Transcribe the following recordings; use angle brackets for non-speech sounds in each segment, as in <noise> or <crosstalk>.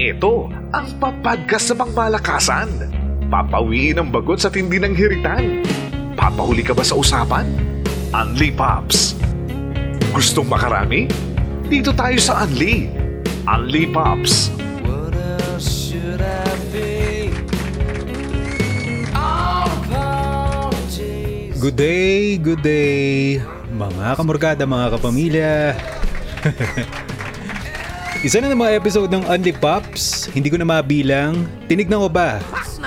Ito ang papadgas sa pangmalakasan. Papawiin ang bagot sa tindi ng hiritan. Papahuli ka ba sa usapan? Unli Pops. Gustong makarami? Dito tayo sa Unli. Unli Pops. What else should I be? Apologies. Good day, good day, mga kamorgada, mga kapamilya. <laughs> Isa na ng mga episode ng Unli Pops, hindi ko na mabilang. Tinignan ko ba?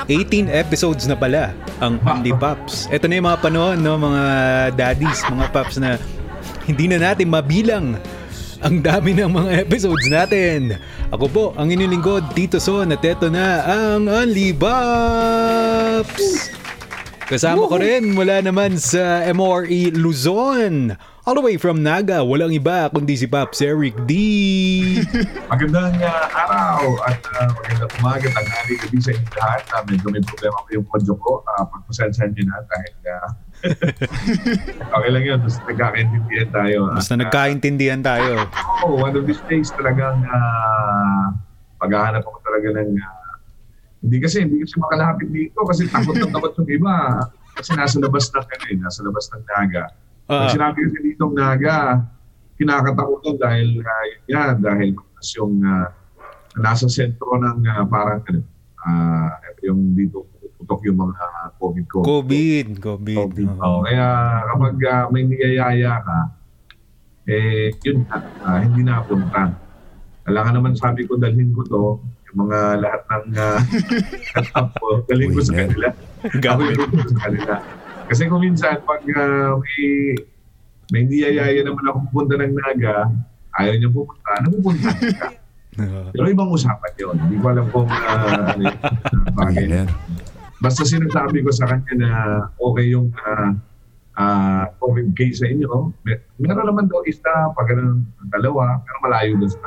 18 episodes na pala ang Unli Pops. Ito na yung mga panahon, no, mga daddies, mga pops na hindi na natin mabilang ang dami ng mga episodes natin. Ako po, ang inyong lingkod, Tito Son, at eto na ang Unli Pops! Kasama ko rin mula naman sa MORE Luzon. All the way from Naga, walang iba kundi si Pops Eric D. <laughs> Magandang uh, araw at uh, magandang umaga, tanghali, gabi sa inyo lahat. Uh, medyo may problema ko yung audio ko. Uh, Pagpasensan nyo na dahil uh, <laughs> okay lang yun. Basta nagkakaintindihan tayo. Basta uh, nagkaintindihan tayo. oh, one of these days talagang uh, paghahanap ako talaga ng uh, hindi kasi, hindi kasi makalapit dito kasi takot na takot yung iba. Kasi nasa labas na eh, nasa labas ng naga. Ah. Pag sinabi kasi dito naga, kinakatakutan dahil uh, yun yan, dahil mas yung uh, nasa sentro ng uh, parang ano, uh, yung dito putok yung mga COVID ko. COVID, COVID. COVID. Oo. Oh, kaya kapag uh, may niyayaya ka, eh, yun na, ah, hindi na punta. Kailangan naman sabi ko, dalhin ko to, yung mga lahat ng <laughs> <laughs> uh, setup ko, <laughs> dalhin ko sa kanila. Yung tutulong sa kanila. Kasi kung minsan, pag uh, may, may niyayaya naman ako pupunta ng Naga, ayaw niya pupunta, napupunta ka. <laughs> Oo. Pero ibang usapan yun. Hindi ko alam kung uh, ano yung <laughs> uh, bagay. Basta sinasabi ko sa kanya na okay yung uh, uh, COVID case sa inyo. Mer- meron naman daw isa, pag ganun, dalawa, pero malayo doon sa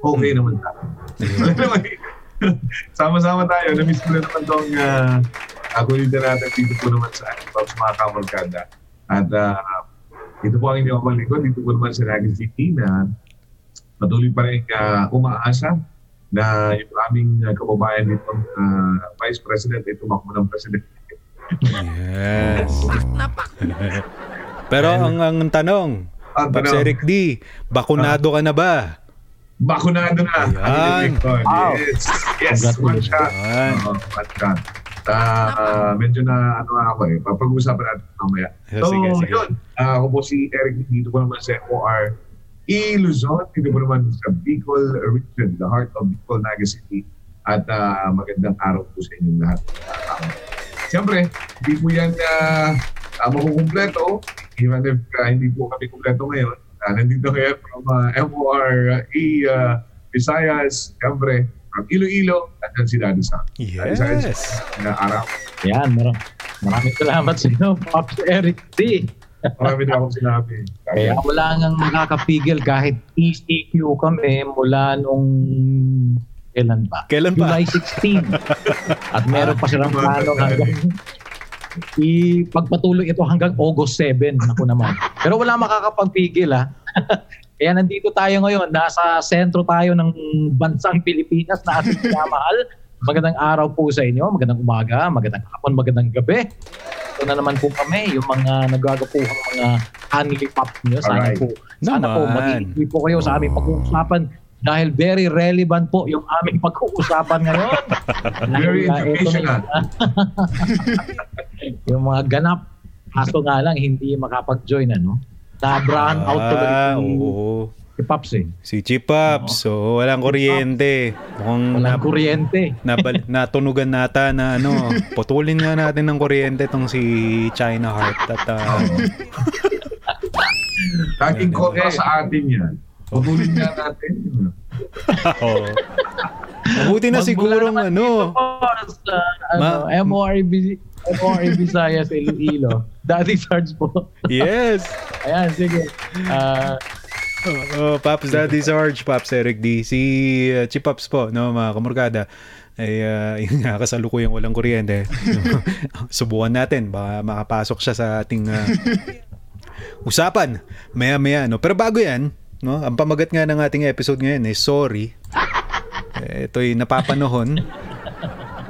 Okay naman tayo. <laughs> Eh. Sama-sama tayo. Na-miss ko na naman itong uh, akulita natin dito po naman sa Pops mga kamorkada. At uh, dito po ang inyong lingkod. Dito po naman sa Naga City na patuloy pa rin uh, umaasa na yung aming uh, kababayan nito, uh, Vice President, ay tumakbo ng President. Yes. Pero ang, ang tanong, Pops Eric D, bakunado ka na ba? Bakunado na. Ayan. Wow. Yes. Yes. One shot. Oo, one shot. Ah, medyo na ano ako eh. Papag-usapan natin mamaya. Yeah, So, sige, sige. yun. Ah, ako po si Eric dito po naman sa OR E. Luzon. Dito po naman sa Bicol region, the heart of Bicol, Naga City. At ah, magandang araw po sa inyong lahat. Ah, Siyempre, hindi po yan uh, uh, makukumpleto. Even if ah, hindi po kami kumpleto ngayon. Uh, nandito ngayon from uh, MOR E. Uh, Visayas. Siyempre, from Iloilo. At si Daddy Sam. Yes. Na araw. Yan, mar- maraming salamat sa inyo, Pops Eric D. Marami na akong sinabi. Kaya wala nang makakapigil kahit ECQ kami mula nung kailan ba? Kailan pa? July 16. At meron pa silang plano hanggang ipagpatuloy ito hanggang August 7. Naku naman. Pero wala makakapagpigil ha. <laughs> Kaya nandito tayo ngayon, nasa sentro tayo ng bansang Pilipinas na ating minamahal. Magandang araw po sa inyo, magandang umaga, magandang hapon, magandang gabi. Ito na naman po kami, yung mga nagagapuhang mga honey pop nyo. Sana Alright. po, sana po Naman. mag-iintindi po kayo sa aming pag-uusapan dahil very relevant po yung aming pag-uusapan ngayon. <laughs> Very ah, educational. na- <laughs> yung mga ganap. Kaso nga lang, hindi makapag-join, ano? Na-brown out tuloy Ah, si, oo. si Pops eh. Si Chip Pops, so walang kuryente. Mukhang Walang na, kuryente. <laughs> nabal- natunugan nata na ano, putulin nga natin ng kuryente tong si China Heart at ah, Laging kontra sa atin yan. Putulin nga <laughs> natin. oh. Mabuti na naman ano. Sa, ano, Ma- MORB, MORB <laughs> Visayas, Iloilo. Daddy Sarge po. Yes. <laughs> Ayan, sige. Ah, Oh, Pops Daddy Sarge, Pops Eric D. Si uh, Chip Pops po, no, mga kamorgada. Ay, uh, yun nga, kasalukuyang walang kuryente. Subukan natin, baka makapasok siya sa ating uh, usapan. Maya-maya, no? Pero bago yan, no, ang pamagat nga ng ating episode ngayon ay sorry. Eh, Ito'y napapanohon.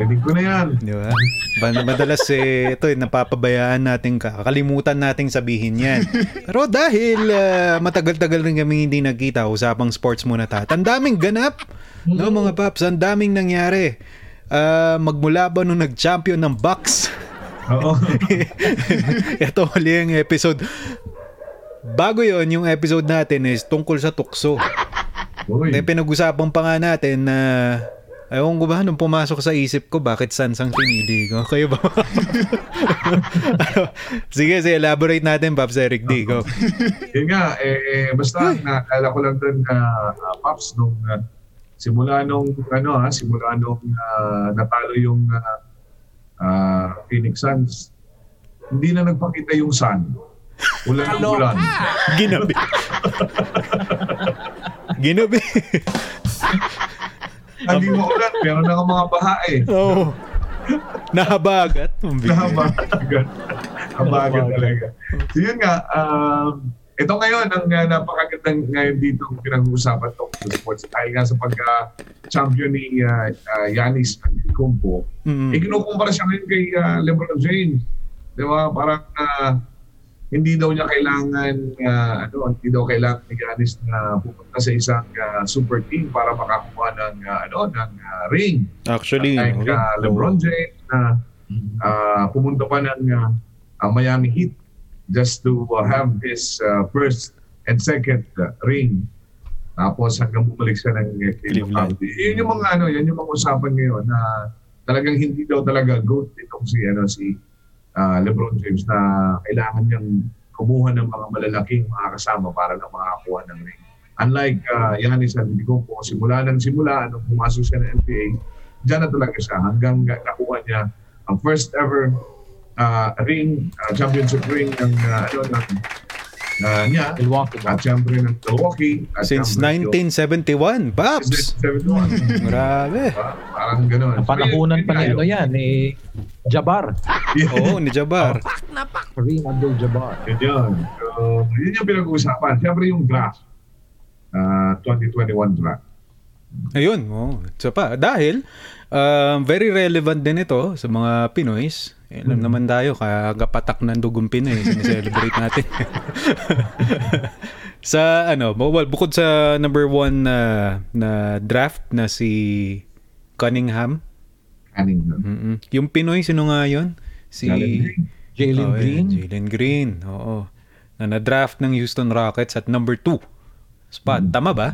Rinig ko na yan. Di ba? Madalas eh, ito eh, napapabayaan natin, kakalimutan nating sabihin yan. Pero dahil ah, matagal-tagal rin kami hindi nagkita, usapang sports muna ta. Ang daming ganap, no mga paps, ang daming nangyari. Ah, magmula ba nung nag-champion ng box? Oo. <laughs> ito huli yung episode. Bago yon yung episode natin is tungkol sa tukso. Then pinag-usapan pa nga natin na Ewan ko ba, nung pumasok sa isip ko, bakit Sansang pinili ko? <laughs> Kayo ba? <laughs> sige, sige, elaborate natin, Pops Eric D. Go. <laughs> Yun nga, eh, eh, basta nakakala ko lang dun na uh, Pops nung ah, simula nung ano ha, simula nung ah, natalo yung ah, ah, Phoenix Suns, hindi na nagpakita yung sun. Ulan ng ulan. Ginabi. Ginabi. Hindi mo ulan, meron na mga baha eh. Oo. Oh. Nahabagat. Nahabagan. Nahabagan talaga. So yun nga, um, ito ngayon, ang uh, napakagandang ngayon dito ang pinag-uusapan itong sports. Dahil nga sa pagka-champion ni uh, uh, Yanis Antetokounmpo, Mm. eh, kinukumpara siya ngayon kay uh, LeBron James. Di ba? Parang uh, hindi daw niya kailangan, uh, ano, hindi daw kailangan ni Yanis na pupunta sa isang uh, super team para makakuha ng, uh, ano, ng uh, ring. Actually, Like uh, LeBron James na uh, pumunta pa ng uh, uh, Miami Heat just to uh, have his uh, first and second uh, ring. Tapos hanggang bumalik siya ng uh, Cleveland. Yun yung mga ano, yan yung mga usapan ngayon na talagang hindi daw talaga good itong si ano si uh, LeBron James na kailangan niyang kumuha ng mga malalaking mga kasama para na makakuha ng ring. Unlike uh, Giannis Antetokounmpo, simula ng simula nung pumasok siya ng NBA, diyan na talaga siya hanggang ga- nakuha niya ang first ever uh, ring, uh, championship ring ng uh, ano ng uh, niya Milwaukee. at syempre ng Milwaukee at Since syempre, 1971, Pops! 1971. Grabe. Diba? Parang gano'n. Ang panahunan pa ni ano yan, ni Jabbar. Oo, ni Jabbar. Kareem Abdul-Jabbar. Yun yun. So, yun yung pinag-uusapan. Siyempre yung draft. Uh, 2021 draft. Ayun, oh. So pa, dahil um, very relevant din ito sa mga Pinoys. Eh, Alam naman tayo, kagapatak ng dugong Pinoy, sineselebrate <laughs> natin. <laughs> sa ano, well, bukod sa number one na, na draft na si Cunningham, Cunningham. mm yung Pinoy, sino nga yun? Si Jalen Green. Jalen Oh, Green. yeah, Jalen Green, oo. Na na-draft ng Houston Rockets at number two spot. Tama ba?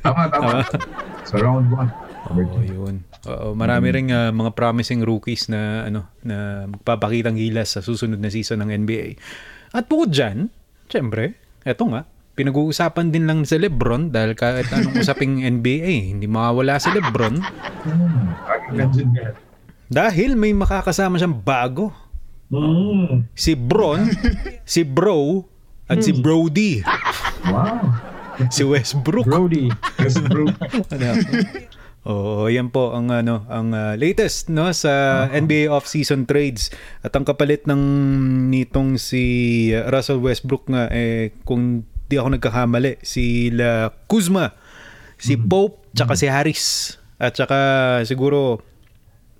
Tama, tama. <laughs> Sa round 1. Oo, yun. Oo, marami ring ah, mga promising rookies na ano na magpapakitang gilas sa susunod na season ng NBA. At bukod dyan, syempre, eto nga, pinag-uusapan din lang sa Lebron dahil kahit anong usaping <laughs> NBA, hindi mawawala si Lebron dahil may makakasama siyang bago. Mm. Si Bron, si Bro, at si Brody. Wow. Si Westbrook. Brody. <laughs> Yes, bro. ano? Oo, yan po ang ano, ang ah, latest no sa NBA off-season trades. At ang kapalit ng nitong si Russell Westbrook nga eh kung di ako nagkakamali si La Kuzma, si Pope, tsaka si Harris at tsaka siguro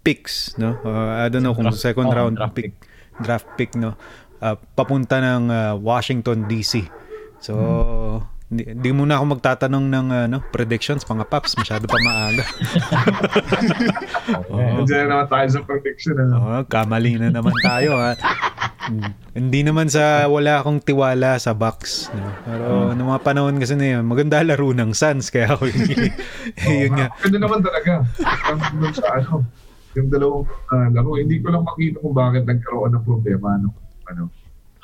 picks no. Uh, I don't know kung Draft- second oh, round draft pick, draft pick no. Ah, papunta ng ah, Washington DC. So Hindi, hindi muna ako magtatanong ng ano, predictions, mga paps. Masyado pa maaga. <laughs> Oo. Nandiyan na naman tayo sa prediction. Ano? Oo, kamali na naman tayo. Ha? Hmm. Hindi naman sa wala akong tiwala sa box. No? Pero noong mga panahon kasi na yun, maganda laro ng Suns. Kaya ako hindi. <laughs> <laughs> yun nga. Ganda naman talaga. Ang sa ano, yung dalawang ah, laro, hindi ko lang makita kung bakit nagkaroon ng problema nung ano,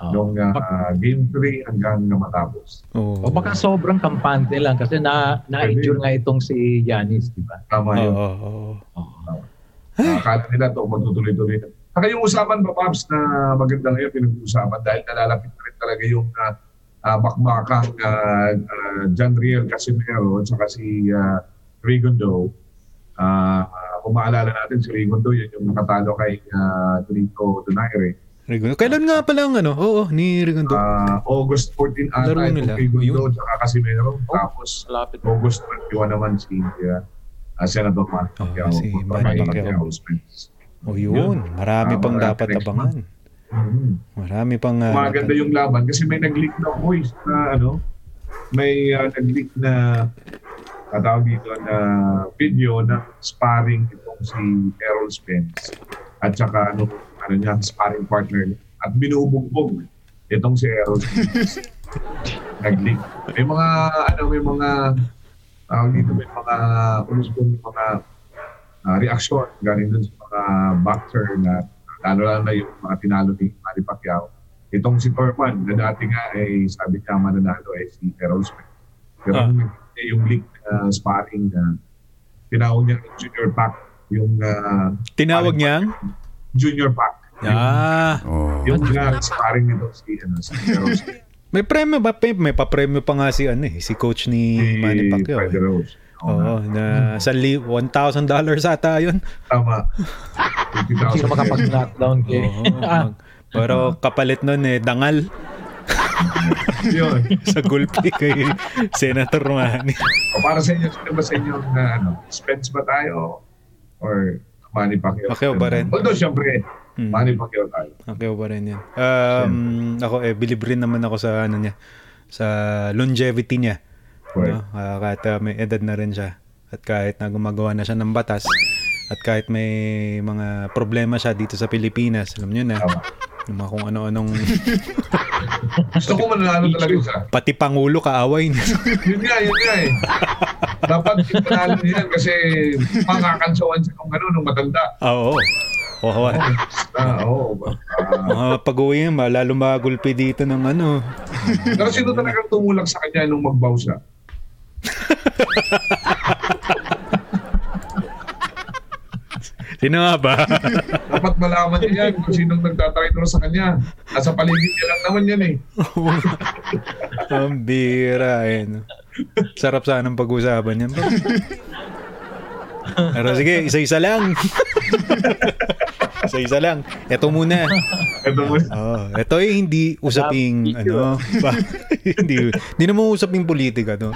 Oh. nung ah, game 3 hanggang na matapos. Oo. O baka sobrang kampante lang kasi na na-injure nga itong si Yanis, di ba? Tama yun. oo, oo. Oh. Akala nila to magtutuloy-tuloy na. Saka yung usapan pa, Pops, na maganda ngayon pinag-uusapan dahil nalalapit na rin talaga yung uh, uh, bakbakang uh, uh, John Riel Casimero at saka si uh, Rigondo. Uh, uh, kung maalala natin, si Rigondo, yun yung nakatalo kay uh, Rico Donaire. Rigondo. Kailan nga pala ang ano? Oo, ni Rigondo. Uh, August 14 ata Laro nila. Rigondo Yun. at saka Casimero. Tapos Malapit. August 21 naman si uh, ah, Senator Manny Oh, Pacquiao. si for Manny Pacquiao. Spence. O yun, marami Ah, pang dapat abangan. Mhm. Marami pang... ah, Maganda yung laban kasi may nag-leak na voice na ano, may uh, nag-leak na katawag dito na video ng sparring itong si Errol Spence at saka ano, ano niya, sparring partner niya. At binubugbog itong si Errol <laughs> nag-leak. May mga, ano, may mga, tawag dito, may mga, umusbong mga uh, reaksyon galing dun sa mga boxer na lalo lalo na yung mga tinalo ni Manny Pacquiao. Itong si Thurman, na dati nga ay sabi niya mananalo ay si Errol Spence. Pero nagkita yung leak na sparring na tinawag niya yung Junior Pac, yung uh, Tinawag niyang? Junior Pac. Ah, Oh. Yung uh, sparring nito si, ano, si <laughs> may premyo ba? May, may pa-premyo pa nga si, ano eh, si coach ni Manny Pacquiao. Eh. Rose. Oo, na sa li- $1,000 ata yun. Tama. Sino 50,000 makapag-knockdown kay... Oo, pero kapalit nun eh, dangal <laughs> Yun. sa gulpi kay Senator Manny. O para sa inyo, sino ba sa inyo na ano, Spence ba tayo? Or Manny Pacquiao? Pacquiao ba rin? Although, syempre, Hmm. Manny Pacquiao tayo. Okay pa rin yan. Um, ako eh, believe rin naman ako sa ano niya, sa longevity niya. Right. No? Ah, kahit ah, may edad na rin siya. At kahit na gumagawa na siya ng batas. At kahit may mga problema siya dito sa Pilipinas. Alam niyo na. Tama. Yung mga kung ano-anong <laughs> Gusto ko mananalo talaga siya. pati Pangulo kaaway niya. <laughs> Yun nga, yun nga eh. Dapat ipanalo niya yan kasi makakansawan siya kung ano nung matanda. Oo. Oo. Ah, oo. Ah, Mga pag-uwi niya, lalo magulpi dito ng ano. pero sino talagang tumulak sa kanya nung magbaw siya? <laughs> Sino nga ba? <laughs> Dapat malaman niya yan kung sinong nagtatraidor sa kanya. Nasa paligid niya lang naman yan eh. <laughs> Ang bira eh. no? Sarap sana ng pag-usapan yan. Pero sige, isa-isa lang. <laughs> isa-isa lang. Ito muna. Ito mo. Oh, ito ay hindi usaping ano, ba, hindi hindi naman usaping politika no.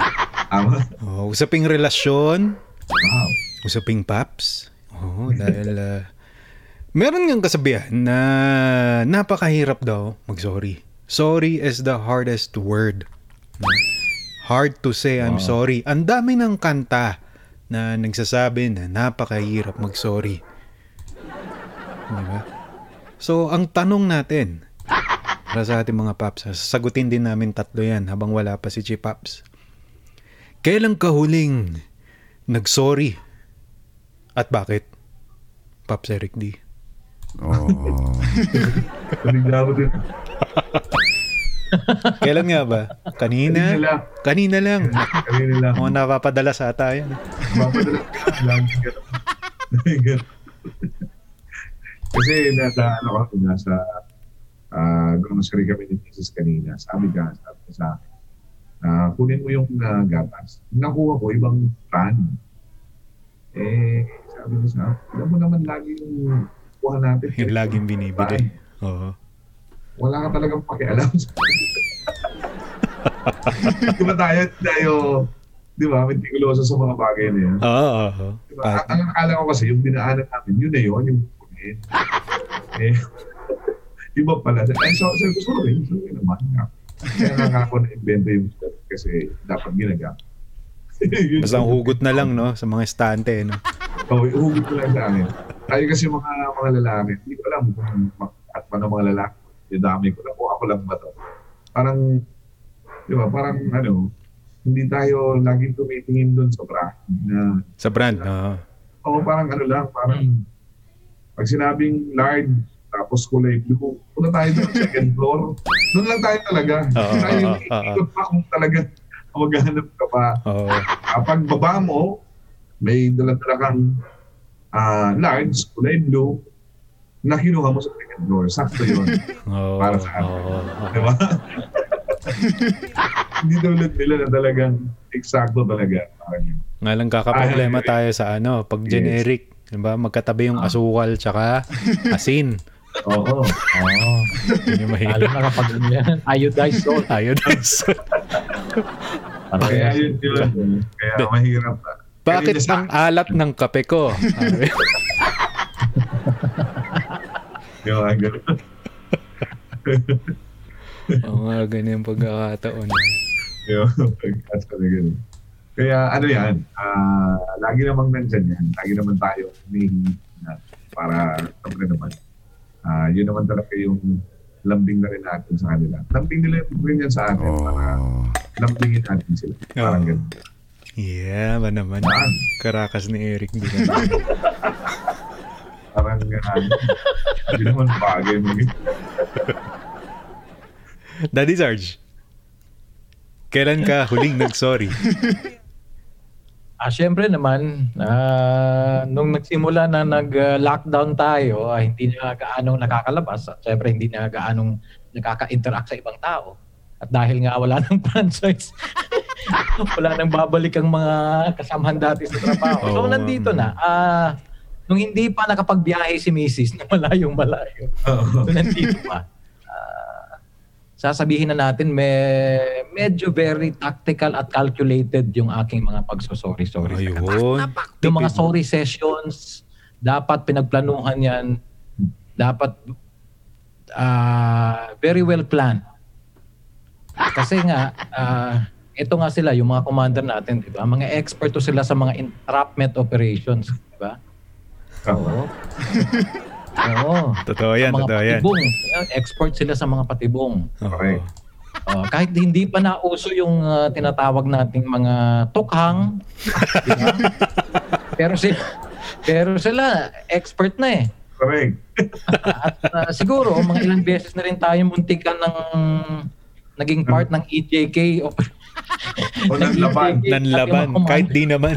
Tama. Oh, usaping relasyon, Wow. usaping paps. Oh, dahil ah, meron ngang kasabihan na napakahirap daw mag-sorry. Sorry is the hardest word. Hard to say I'm sorry. Ang dami ng kanta na nagsasabi na napakahirap mag-sorry. Diba? So, ang tanong natin para sa ating mga paps, sagutin din namin tatlo yan habang wala pa si Chi Paps. Kailan ka huling nag-sorry? At bakit? Paps Eric D. Oh. <laughs> Kanina ako din. Kailan nga ba? Kanina Kanina? lang. Kanina lang. Kanina lang. Mga napapadala sa tayo. Mapadala ka lang. Ganun. Kasi nasa, ano ko, nasa uh, grocery kami ni Mrs. kanina. Sabi ka, sabi ka sa akin, ah, kunin mo yung ah, gatas. Nakuha ko, ibang brand. Eh, sabi ko sa alam mo naman lagi yung kuha natin. Yung laging binibili. Oo. Wala ka talagang pakialam Di ba tayo, tayo, di ba, meticuloso sa mga bagay na yan. Oo, oo, oo. Diba? Ah, Ang, akala ko kasi, yung dinaanan namin, yun na yun, yung kunin. eh, <laughs> iba pala. Ay, so, so, gusto ko ko rin naman. Kaya nga ako na-invento yung step kasi dapat ginagamit. <laughs> Basta ang hugot na lang, no? Sa mga estante, no? Oo, ihugot ko lang sa akin. Tayo kasi mga mga lalaki, hindi ko alam kung at paano mga lalaki, dami ko na kung ako lang ba to. Parang, di ba, parang ano, hindi tayo laging tumitingin doon sa brand na, Sa brand, oo. o parang ano lang, parang pag sinabing large, tapos kulay blue, punta tayo doon sa second floor. Doon lang tayo talaga. Oo, Hindi tayo oo, oo. ikot pa kung talaga <laughs> maghanap ka pa. Oo. Kapag baba mo, may dala-dala kang ah, large, kulay blue, na kinuha mo sa second floor. Sakto yun. <laughs> Oo. Para sa akin. oo, oo. Di ba? <laughs> Hindi tulad nila na talagang eksakto talaga. Nga lang kakaproblema Ay, tayo sa ano, pag generic, diba? Magkatabi yung asukal tsaka <laughs> asin. Oo. Oo. Yun yung Lalo mahirap. na kapag yan. Iodized salt. Iodized. Kaya yun yun. Kaya mahirap na. Bakit ang alat ng kape ko? <laughs> Yung mga ganun. <laughs> Oo nga, ganyan pagkakataon. Yung pagkas na ganun. Kaya ano yan, ah, lagi namang nandyan yan. Lagi naman tayo humihingi na para siyempre naman. ah yun naman talaga yung lambing na rin natin sa kanila. Lambing nila yung rin yan sa atin para Oh. lambingin natin sila. Parang Oo. ganun. Yeah, ba naman? Saan? Karakas ni Eric. Di ba? <laughs> Parang uh, hindi naman bagay mo. Daddy Sarge, kailan ka huling nag-sorry? Ah, syempre naman, ah, nung nagsimula na nag-lockdown tayo, ah, hindi na gaanong nakakalabas. At syempre, hindi na gaanong nakaka-interact sa ibang tao. At dahil nga wala ng <laughs> franchise, <laughs> wala nang babalik ang mga kasamahan dati sa trabaho. So, Oo. nandito na. Ah, nung hindi pa nakapagbiyahe si Mrs. <laughs> na malayong malayo, Oo. so nandito pa. Ah, sasabihin na natin, may, medyo very tactical at calculated yung aking mga pagsosorry-sorry. sa kanila. Ayun. Yung mga sorry sessions, dapat pinagplanuhan yan. Dapat ah, very well planned. Kasi nga, ah, ito nga sila, yung mga commander natin, di ba? Mga expert to sila sa mga entrapment operations, di ba? Oo. Oo. Totoo yan, mga totoo yan. patibong. Expert sila sa mga patibong. Oo. Correct. Oh, kahit hindi pa nauso yung ah, tinatawag nating mga tukhang, di ba? <laughs> pero sila, pero sila expert na eh. Correct. <laughs> At ah, siguro mga ilang beses na rin tayo muntikan ng naging part ng EJK o O nanlaban. Nanlaban, kahit di naman.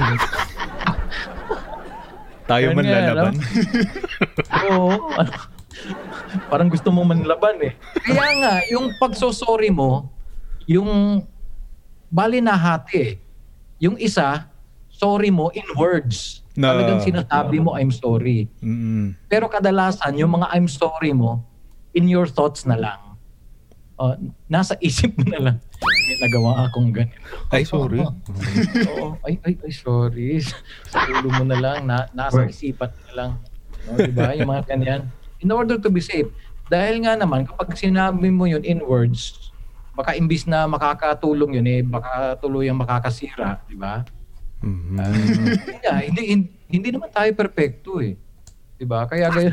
Tayo man Ganyan, lalaban. <laughs> Oo. ano, parang gusto mo manlaban eh. Kaya nga, yung pagsosorry mo, yung bali na hati eh. Yung isa, sorry mo in words. Na- Talagang sinasabi mo, I'm sorry. Mm. Pero kadalasan, yung mga I'm sorry mo, in your thoughts na lang. Uh, nasa isip mo na lang. May nagawa akong ganito. Ay, sorry. Oo, ay, ay, ay, sorry. Sa ulo mo na lang, na, nasa Right. isipan mo na lang. No, di ba? Yung mga ganyan. In order to be safe. Dahil nga naman, kapag sinabi mo yun in words, baka imbis na makakatulong yun, eh, baka tuluyang makakasira, di ba? Mhm. Hindi nga, hindi, hindi, hindi naman tayo perfecto eh. Di ba? Kaya gaya,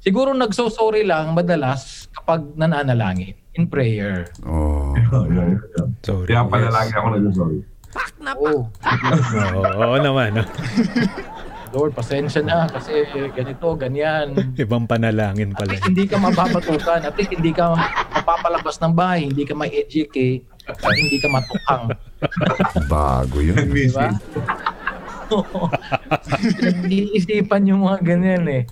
siguro nagso-sorry lang madalas kapag nananalangin in prayer. Oh. <laughs> Yun. Sorry. Kaya pala yes. lagi ako nag-sorry. Oo. <laughs> Oo, oo naman. no? <laughs> Lord, pasensya na kasi ganito, ganyan. Ibang panalangin At pala. least hindi ka mababatukan. At least hindi ka mapapalabas ng bahay. Hindi ka ma-educate. At hindi ka matukang. Bago yun. Diba? Pinag-iisipan yung mga ganyan eh.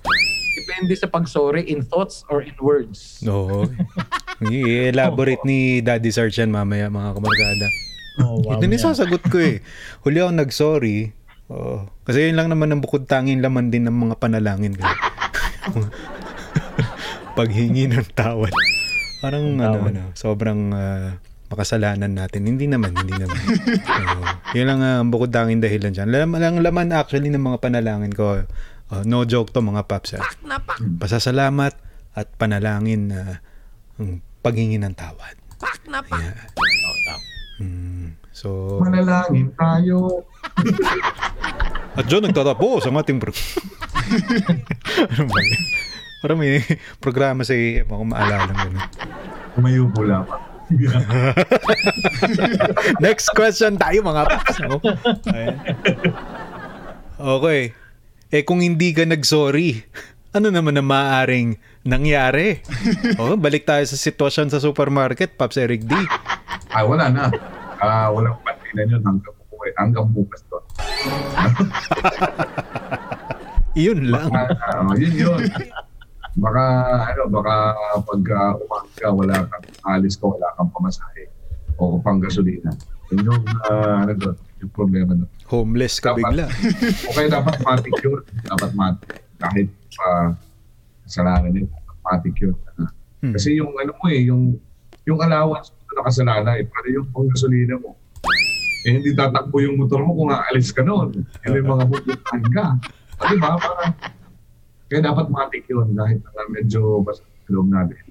Depende sa pag-sorry in thoughts or in words. Oo. I-elaborate ni Daddy Sarge yan mamaya mga kamarkada. Oh, wow. Ito nisasagot ko eh. Huli ako nag-sorry. Oo. Kasi yun lang naman ang bukod tanging laman din ng mga panalangin ko. <laughs> Paghingi ng tawad. Parang ano, ano, sobrang ah, makasalanan natin. Hindi naman, hindi naman. Oo. yun lang ah, ang bukod tanging dahilan dyan. Lam, ang laman actually ng mga panalangin ko, ah, no joke to mga paps. ah. Pasasalamat at panalangin na ang paghingi ng tawad. Ayan. Mm, so, Manalangin tayo. <laughs> At dyan nagtatapos ang ating pro... <laughs> ano ba yun? Parang may programa sa AM ako maalala ng ganun. Tumayo po lamang. <laughs> Next question tayo mga paps. no? Okay. Eh kung hindi ka nag-sorry, ano naman ang maaaring nangyari? <laughs> Oh, balik tayo sa sitwasyon sa supermarket, Paps Eric D. Ah, wala na. Ah, walang pantinan yun hanggang, hanggang bukas to. <laughs> Iyon lang. Ah, yun yun. Baka, ano, baka pag uh, umaga, wala kang alis ka, wala kang pamasahe o pang gasolina. Yun yung, ah, ano doon, yung problema doon. Homeless ka Dapat. bigla. <laughs> O kaya dapat matik yun. Dapat matik. Kahit pa kasalanan yun, dapat matik yun. Hmm. Kasi yung ano mo eh, yung yung allowance mo na kasalanan eh, para yung pang gasolina mo. Eh, hindi tatakbo yung motor mo kung aalis ka noon. Eh, may mga pupuntahan ka. Di ba? Parang, kaya dapat matik yun kahit na medyo basta sa loob natin.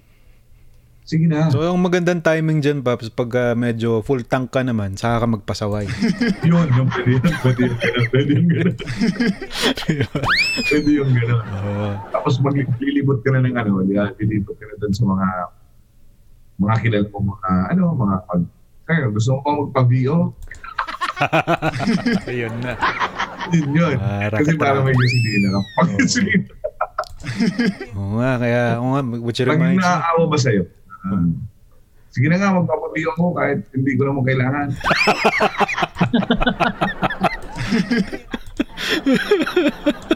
Sige na. So, ang magandang timing dyan, Paps, pag ah, medyo full tank ka naman, saka ka magpasaway. <laughs> yun, yung pwede yun. Pwede yung gano'n. Pwede yung gano'n. pwede yung gano'n. <laughs> Oo. Tapos maglilibot ka na ng ano? Lilibot ka na doon sa mga mga kilala mo, mga ano, mga pag... Kaya gusto mo pa magpa-VO? <laughs> Ayun na. Yun yun. Ah, Kasi para may gasolina ka. Pag gasolina, Oo nga, kaya, oo nga, which pag reminds me. naaawa ba sa'yo? Ah, sige na nga, magpapa-VO ko kahit hindi ko naman kailangan. <laughs>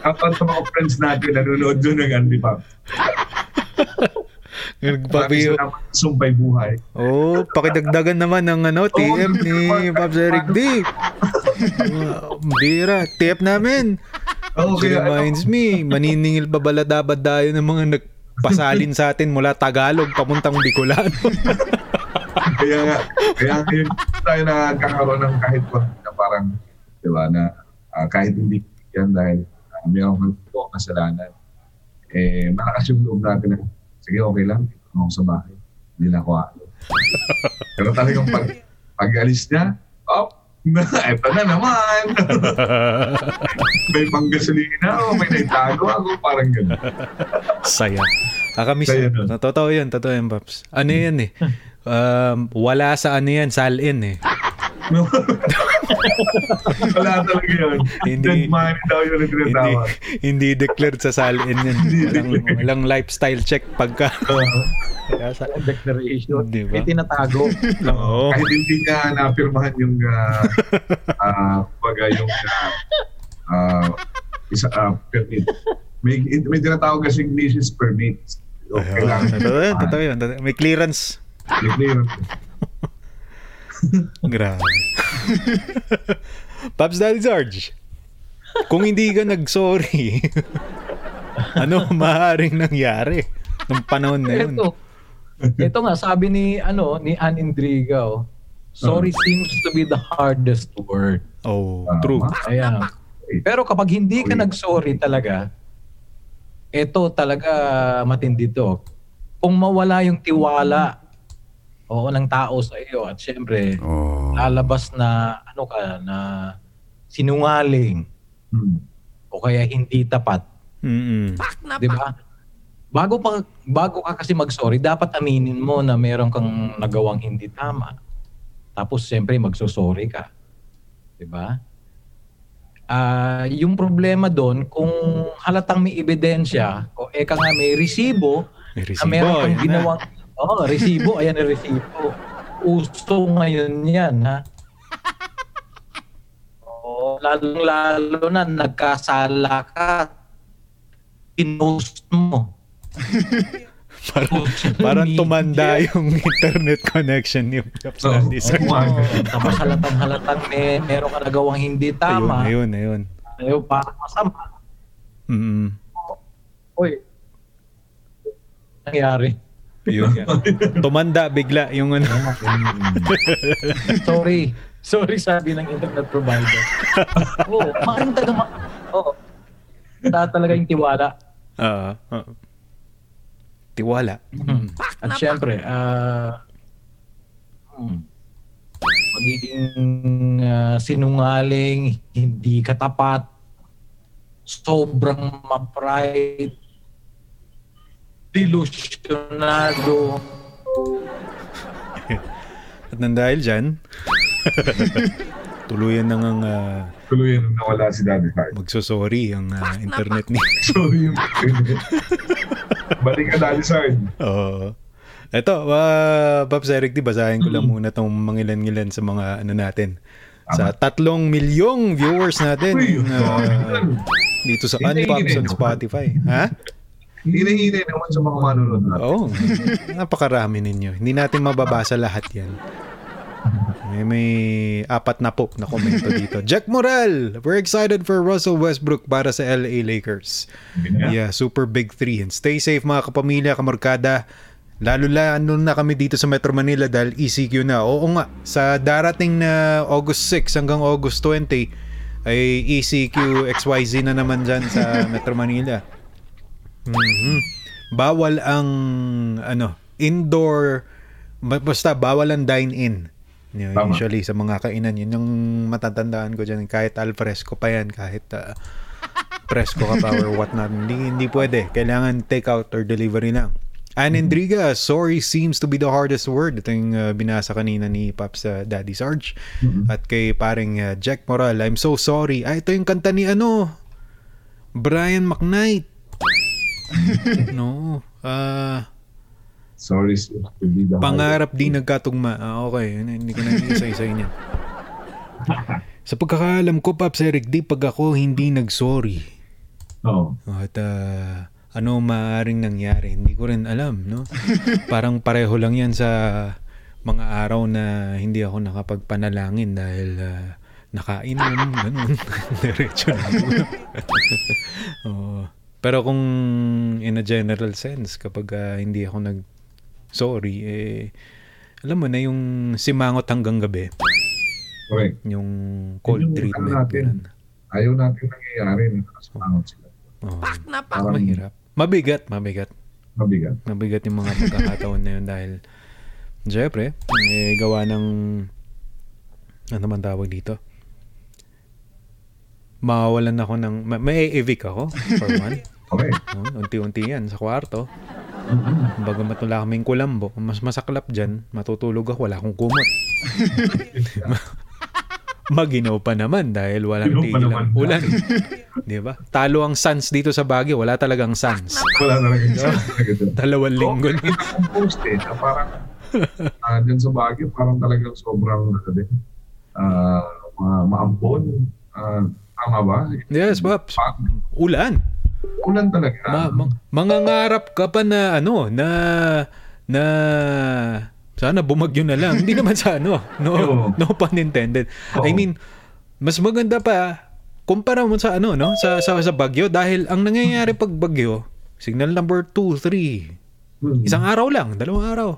Kapag sa mga friends natin, nanonood doon ng Andy Pop. Nagpapiyo. Sumpay buhay. Oo, oh, pakidagdagan naman ng ano, TF ni Pops Eric D. Wow, <laughs> Bira, TF namin. Oo, Which kaya ano, reminds me, maniningil pa baladabad tayo ng mga nagpasalin sa atin mula Tagalog papuntang Bicolano. <laughs> kaya nga, kaya nga yun tayo nagkakaroon ng kahit pa na parang, di ba, na ah, kahit hindi yan dahil uh, mayroong kang kasalanan, eh, malakas yung loob natin na, sige, okay lang, ako sa bahay. Hindi na. Pero talagang pag, pag alis niya, oh, eto na naman. <laughs> may panggasolina o may naitago ako, parang gano'n. Saya. Kakamiss. Saya nun. Totoo yun, totoo yun, Pops. Ano yan eh? Um, wala sa ano yan, salin eh. <laughs> <laughs> Wala talaga yun. Hindi- Dead money daw yun ang Hindi, hindi declared sa salin yan. Walang, walang lifestyle check pagka... Kaya sa, declaration. Di ba? May tinatago. Oo. <laughs> kahit hindi niya napirmahan yung uh, uh, kumbaga yung uh, uh, isa uh, permit. May, may tinatawag kasi English permit. So, kailangan Totoo yun, totoo yun. May clearance. May clearance. <laughs> Grabe. <laughs> Pops Daddy Sarge, kung hindi ka nag-sorry, <laughs> ano maaaring nangyari nung panahon na yun? Ito. Ito nga sabi ni ano ni Ann Indriga, oh, sorry seems to be the hardest word. Oh, Tama. true. Ayan. Pero kapag hindi ka nag-sorry talaga, ito talaga matindi to. Kung mawala yung tiwala oo ng tao sa iyo at syempre Oh. lalabas na ano ka na sinungaling Hmm. o kaya hindi tapat. 'di ba? Bago pa bago ka kasi mag-sorry, dapat aminin mo na meron kang nagawang hindi tama. Tapos siyempre magso-sorry ka. 'Di ba? Ah, yung problema doon kung halatang may ebidensya o eka nga may resibo May na resibo, meron kang na. Ginawang oh, resibo, ayan resibo. Uso ngayon 'yan, ha. Oh, lalong-lalo na nagkasala ka, pinost mo. Parang, parang tumanda yung internet connection ni Pops Oo. Daddy Sarge. Oo. Oh, tapos halatang halatang may meron ka nagawang hindi tama. Ayun, ayun, ayun. Ayaw, parang masama. Mm-mm. Uy, nangyari. Yun nga. <laughs> Tumanda bigla yung ano. <laughs> Sorry. Sorry sabi ng internet provider. <laughs> Oo, oh, maaaring taga ma- Oo. Wala talaga yung tiwala. Oo. oo. Tiwala. Mm. At syempre, ah hmm, magiging ah, sinungaling, hindi katapat, sobrang ma-pride, delusionado, <laughs> At nang dahil dyan, <laughs> tuluyan nang ang ah, Tuloy yung nawala si Daddy Hart. magsosorry ang ah, internet ni. <laughs> Sorry yung Balik ka Daddy Sard. Oo. Ito, uh, Pops Eric, di basahin ko lang muna tong mangilan-ngilan sa mga ano natin. Sa tatlong milyong viewers natin sorry. dito sa Unpops on Spotify. Ha? Hinahinay naman sa mga manonood natin. Oo. <laughs> Napakarami ninyo. Hindi natin mababasa lahat yan. May, may apat na po na komento dito. Jack Moral! We're excited for Russell Westbrook para sa LA Lakers. Yeah, super big three. And stay safe mga kapamilya, kamarkada. Lalo la ano na kami dito sa Metro Manila dahil ECQ na. Oo nga, sa darating na August 6 hanggang August 20 ay ECQ XYZ na naman dyan sa Metro Manila. Mhm. Bawal ang ano, indoor ba- basta bawal ang dine-in. Yun, Tama. Usually sa mga kainan yun yung matatandaan ko dyan kahit al fresco pa yan kahit ah, fresco ka pa or whatnot hindi, hindi pwede kailangan take out or delivery lang Ann Endriga, sorry seems to be the hardest word. Ito yung uh, binasa kanina ni Pops uh, Daddy Sarge. At kay paring uh, Jack Moral, I'm so sorry. Ah, ito yung kanta ni ano, Brian McKnight. <laughs> no. Ah, Sorry, sir. Pangarap di nagkatugma. Ah, okay. Hindi ko na isa-isa niyan. <laughs> Sa pagkakaalam ko, Pops Eric, di pag ako hindi nag-sorry. Oo. At ah, ano maaaring nangyari, hindi ko rin alam, no? <laughs> Parang pareho lang yan sa mga araw na hindi ako nakapagpanalangin dahil ah, nakainom, ganun. Diretso na. Oo. Pero kung in a general sense, kapag ah, hindi ako nag sorry, eh, alam mo na yung simangot hanggang gabi, Correct. yung cold Yun yung treatment. ano natin. ganun. Ayaw natin nangyayari na nakasamangot sila. Oo. Parang mahirap. Mabigat, mabigat. mabigat. Mabigat yung mga pagkakataon na yun dahil syempre, eh, gawa ng ano man tawag dito? Mawawalan ako ng ma- may evict ako for one. Okay. No? Unti-unti yan sa kwarto. Baga matula kaming kulambo. Mas masaklap dyan, matutulog ako, wala akong kumot. <laughs> Maginaw pa naman dahil walang tigil ang ulan. Di ba? Talo ang suns dito sa Baguio. Wala talagang suns. Wala talaga yung talaga doon. Dalawang linggo na. nakita kong post eh, na parang ah, dyan sa Baguio, parang talagang sobrang ano din, ah, ma- maampon. Ah, tama ba? Yes, Pops. Ulan. Ulan talaga. Ma- ma- mangangarap ka pa na ano, na na sana bumagyo na lang. Hindi naman sa ano. <laughs> No, no pun intended. I Oo. mean, mas maganda pa kumpara mo sa ano, no? Sa sa, sa bagyo dahil ang nangyayari pag bagyo, signal number 2, 3, Hmm. isang araw lang, dalawang araw.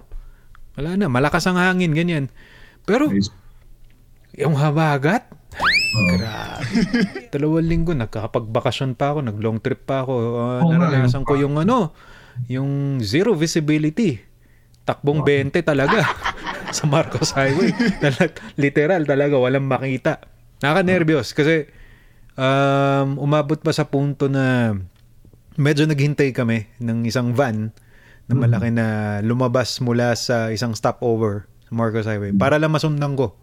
Wala na, malakas ang hangin, ganyan. Pero yung habagat, Grabe. <laughs> Dalawang linggo, nagkakapagbakasyon pa ako, nag-long trip pa ako. Uh, nga, naranasan yung ko yung ano, yung zero visibility. Takbong 20 talaga <laughs> sa Marcos Highway. <laughs> Talag- Literal talaga, walang makita. Nakaka-nervyos kasi um, umabot pa sa punto na medyo naghintay kami ng isang van na malaki na lumabas mula sa isang stopover sa Marcos Highway para lang masundan ko.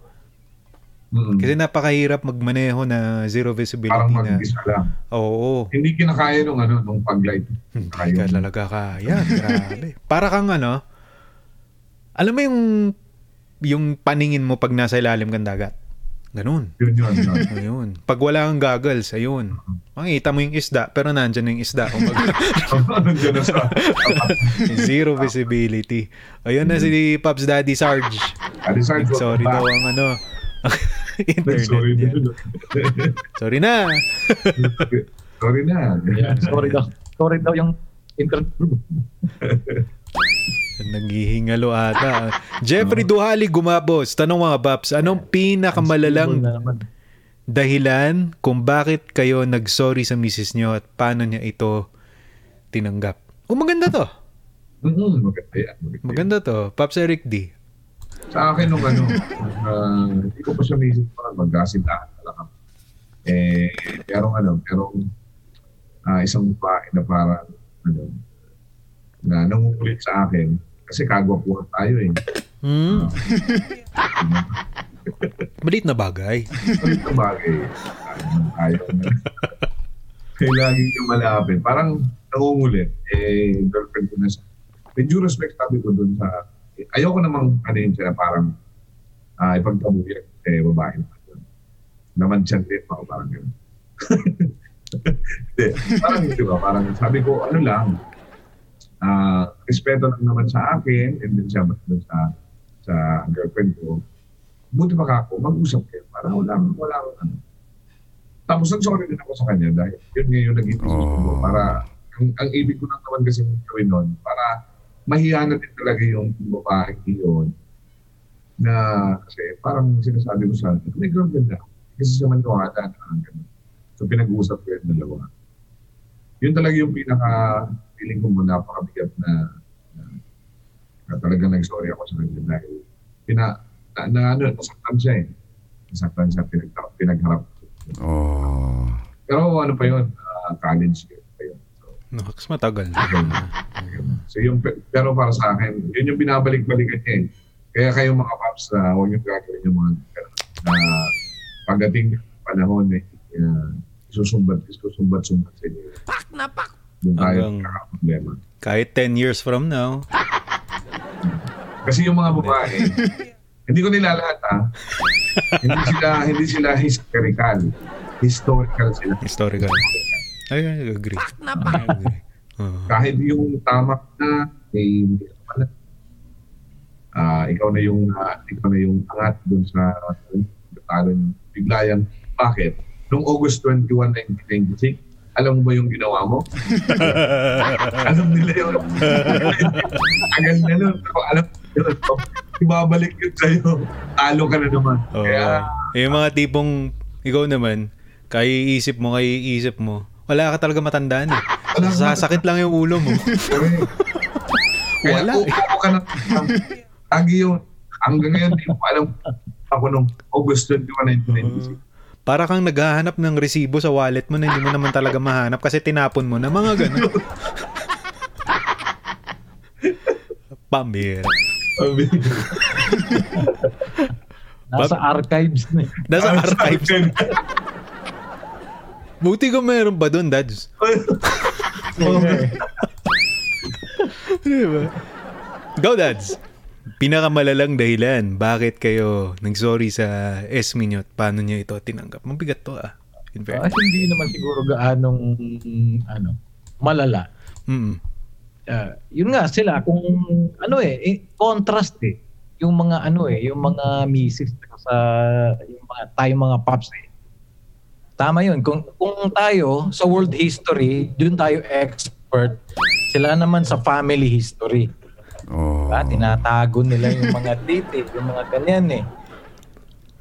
Mm. Kasi napakahirap magmaneho na zero parang visibility na. mag-isa lang. Oo. Hindi kinakaya nung ano, nung pag-light. Hindi Saka ka talaga kaya. Grabe. <laughs> Para kang ano, alam mo yung yung paningin mo pag nasa ilalim kang dagat. Ganun. Yun yun. yun. Ayun. Pag wala kang goggles, ayun. Makikita mo yung isda, pero nandyan na yung isda. <laughs> <laughs> Nandiyan na sa... zero visibility. Ayun na si Pops Daddy Sarge. Adi Sarge, Sorry daw ang ano, <laughs> internet Sorry niya. din. Sorry na. Sorry na. Yan, <laughs> sorry daw. Sorry daw yung internet. Naghihingalo ata. Jeffrey Duhali gumabos. Tanong mga Paps, anong pinakamalalang Na dahilan kung bakit kayo nag-sorry sa misis nyo at paano niya ito tinanggap? O maganda to. Mm, maganda yan. Maganda. yan. Maganda to. Paps Eric D. Sa akin nung ano, uh, hindi ko pa siya naisip pa magkasintahan talaga. Eh, merong ano, merong ah, isang babae na parang ano, na nangungulit sa akin kasi kagwapuhan tayo eh. Hmm. <laughs> Maliit na bagay. Ulit na bagay. Ayaw na. Kaya laging yung malapit. Parang nangungulit. Eh, girlfriend ko na siya. Due respect, sabi ko dun sa... Ayoko namang ano yun siya, parang uh, ipagtabuyan. Eh, babae naman yun. Naman siya din, ako parang gano'n. <laughs> Hindi. parang, di ba, parang sabi ko, ano lang, ah respeto lang naman sa akin, and then siya dun sa, sa girlfriend ko, buti pa ka ako, mag-usap kayo. Para wala, wala, ano. Tapos ang sorry din ako sa kanya dahil yun nga yung naging decision ko. Oh. Para, ang, ang ibig ko lang naman kasi gawin nun, para mahiya na din talaga yung babae yun na kasi parang sinasabi ko sa akin, may girlfriend na. Kasi siya maniwala na ang ganun. So pinag-uusap ko yung dalawa. Yun talaga yung pinaka feeling ko mo napakabigat na, na, na talaga nag-sorry ako sa kanya dahil pina, na, na ano, nasaktan siya eh. Nasaktan siya, pinag, pinagharap. Oh. Pero ano pa yun, ah, college yun. So, Naks matagal. <laughs> So yung, pero para sa akin, yun yung binabalik-balikan niya eh. Kaya kayo mga paps na huwag yung gagawin yung mga na pagdating ng panahon eh, uh, susumbat, susumbat-sumbat sa inyo. Pak na pak! Tayo Hanggang- problema. Kahit 10 years from now. Kasi yung mga babae, hindi ko nila lahat ha. hindi sila hindi sila historical. Historical sila. Historical. Ay, I agree. I agree. <laughs> Oo. kahit yung tama na may may- ah ikaw na yung ah, ikaw na yung angat dun sa talo niyo. Bigla yan. Bakit? Nung August 21 1996 alam mo ba yung ginawa mo? <laughs> Alam nila yun. Agad na nun pero alam nila yun. Ibabalik yun sa'yo. Talo ka na naman. Oo. kaya Eh, yung mga tipong, ikaw naman, kaya iisip mo, kaya iisip mo, wala ka talaga matandaan eh. Sasakit lang yung ulo mo. <laughs> Wala eh. ka na. Lagi yun. Hanggang ngayon, di ko alam ako nung August 21, 1996. Para kang naghahanap ng resibo sa wallet mo na hindi mo naman talaga mahanap kasi tinapon mo na mga ganun. <laughs> Pambira. Nasa archives na. eh. Nasa archives. <laughs> Buti ko meron ba doon, Dads? diba? Go, Dads! Pinakamalalang dahilan, bakit kayo nag-sorry sa nyo at paano nyo ito tinanggap? Mabigat to ah. In fairness. hindi naman siguro gaanong ano, malala. Mm. Ah, yun nga sila kung ano eh, eh, contrast eh yung mga ano eh yung mga misis sa yung mga tayo mga pops eh tama yun kung kung tayo sa world history dun tayo expert sila naman sa family history Oh. Diba? Tinatago nila yung mga <laughs> date, eh, yung mga ganyan eh.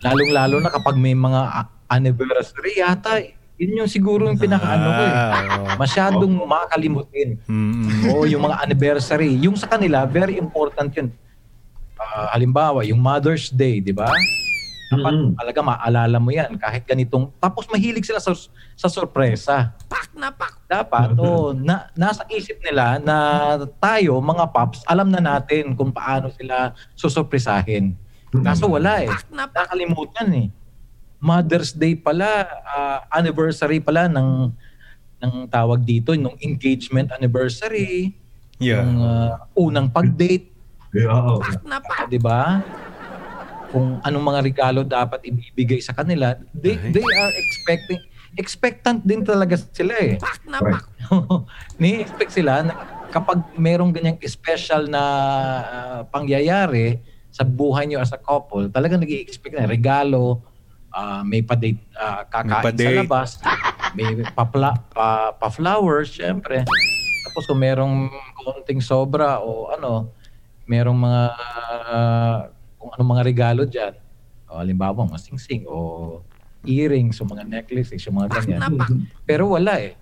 Lalong-lalo na kapag may mga anniversary yata, eh. yun yung siguro yung pinaka-ano ko eh. Ah. Masyadong makakalimutin. Mm. Oo, yung mga anniversary. Yung sa kanila, very important yun. Ah, halimbawa, yung Mother's Day, di ba? Dapat Mm. talaga maalala mo yan kahit ganitong tapos mahilig sila sa sa sorpresa. Pak na pak. Dapat oh, na, nasa isip nila na tayo mga pops alam na natin kung paano sila susurpresahin. Kaso wala eh. Nakalimutan eh. Mother's Day pala, ah, anniversary pala ng ng tawag dito, nung engagement anniversary, Yeah. yung ah, unang pag-date, Yeah, oo. Ah, 'di ba? Kung anong mga regalo dapat ibibigay sa kanila, they Ay. they are expecting expectant din talaga sila eh. Correct. <laughs> Ni-expect sila na kapag merong ganyang special na ah, pangyayari sa buhay niyo as a couple, talagang nag-i-expect na regalo, ah, may pa-date, ah, kakain sa pa-date. labas, may pa-pla- pa, pa-flowers, syempre. Tapos kung merong konting sobra o ano, merong mga ah, kung anong mga regalo diyan. O halimbawa, mga singsing o earrings o mga necklaces, yung mga ganyan. Pero wala eh.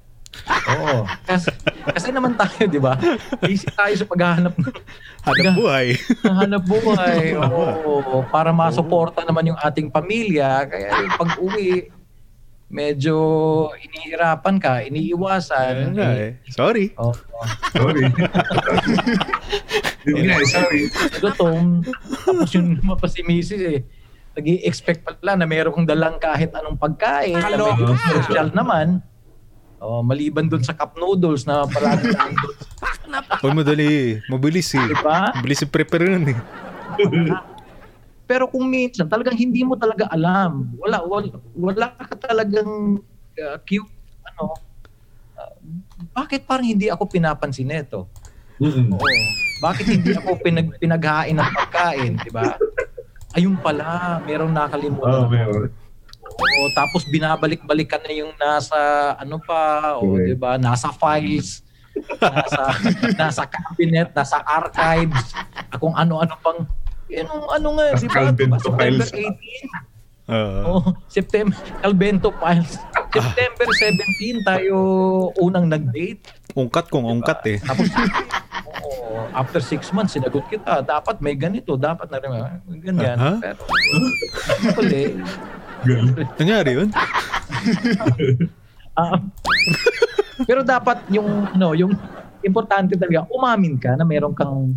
Oo. Kasi, kasi naman tayo, di ba? Easy tayo sa paghahanap ng Hanap buhay. hanap buhay. <laughs> Oo. Para masuporta naman yung ating pamilya. Kaya yung pag-uwi, medyo inihirapan ka, iniiwasan. Ayun nga eh. Sorry. Oo. Sorry. <laughs> Yun nga eh, sorry. gutom. Tapos yung lumabas si Mrs. eh. nag expect pala na meron kang dalang kahit anong pagkain. Na medyo social naman. Oh, maliban dun sa cup noodles na palagi nandun. Uy, madali. Mabilis eh. Diba? Mabilis yung prepare nun eh. Pero kung minsan, talagang hindi mo talaga alam. Wala, wala, wala ka talagang uh, cute, ano, uh, bakit parang hindi ako pinapansin nito? Oo. Bakit hindi ako pinag, pinaghain ng pagkain, di ba? Ayun pala, merong nakalimutan. Oo, meron. Oo, tapos binabalik-balikan na yung nasa ano pa, o Correct. 'di ba? Nasa files. nasa, <laughs> nasa cabinet, nasa archives, kung ano-ano pang, yun ang ano nga, di ba? September files. 18, Oo. oh, September, Calvento Files. September 17 tayo unang nag-date. ungkat kung ungkat eh. Tapos, oo, after six months, sinagot kita, dapat may ganito, dapat na rin, ah, ganyan. Aha. Pero, huli, Nangyari yun? <laughs> ah, pero dapat yung, ano, yung importante talaga, umamin ka na meron kang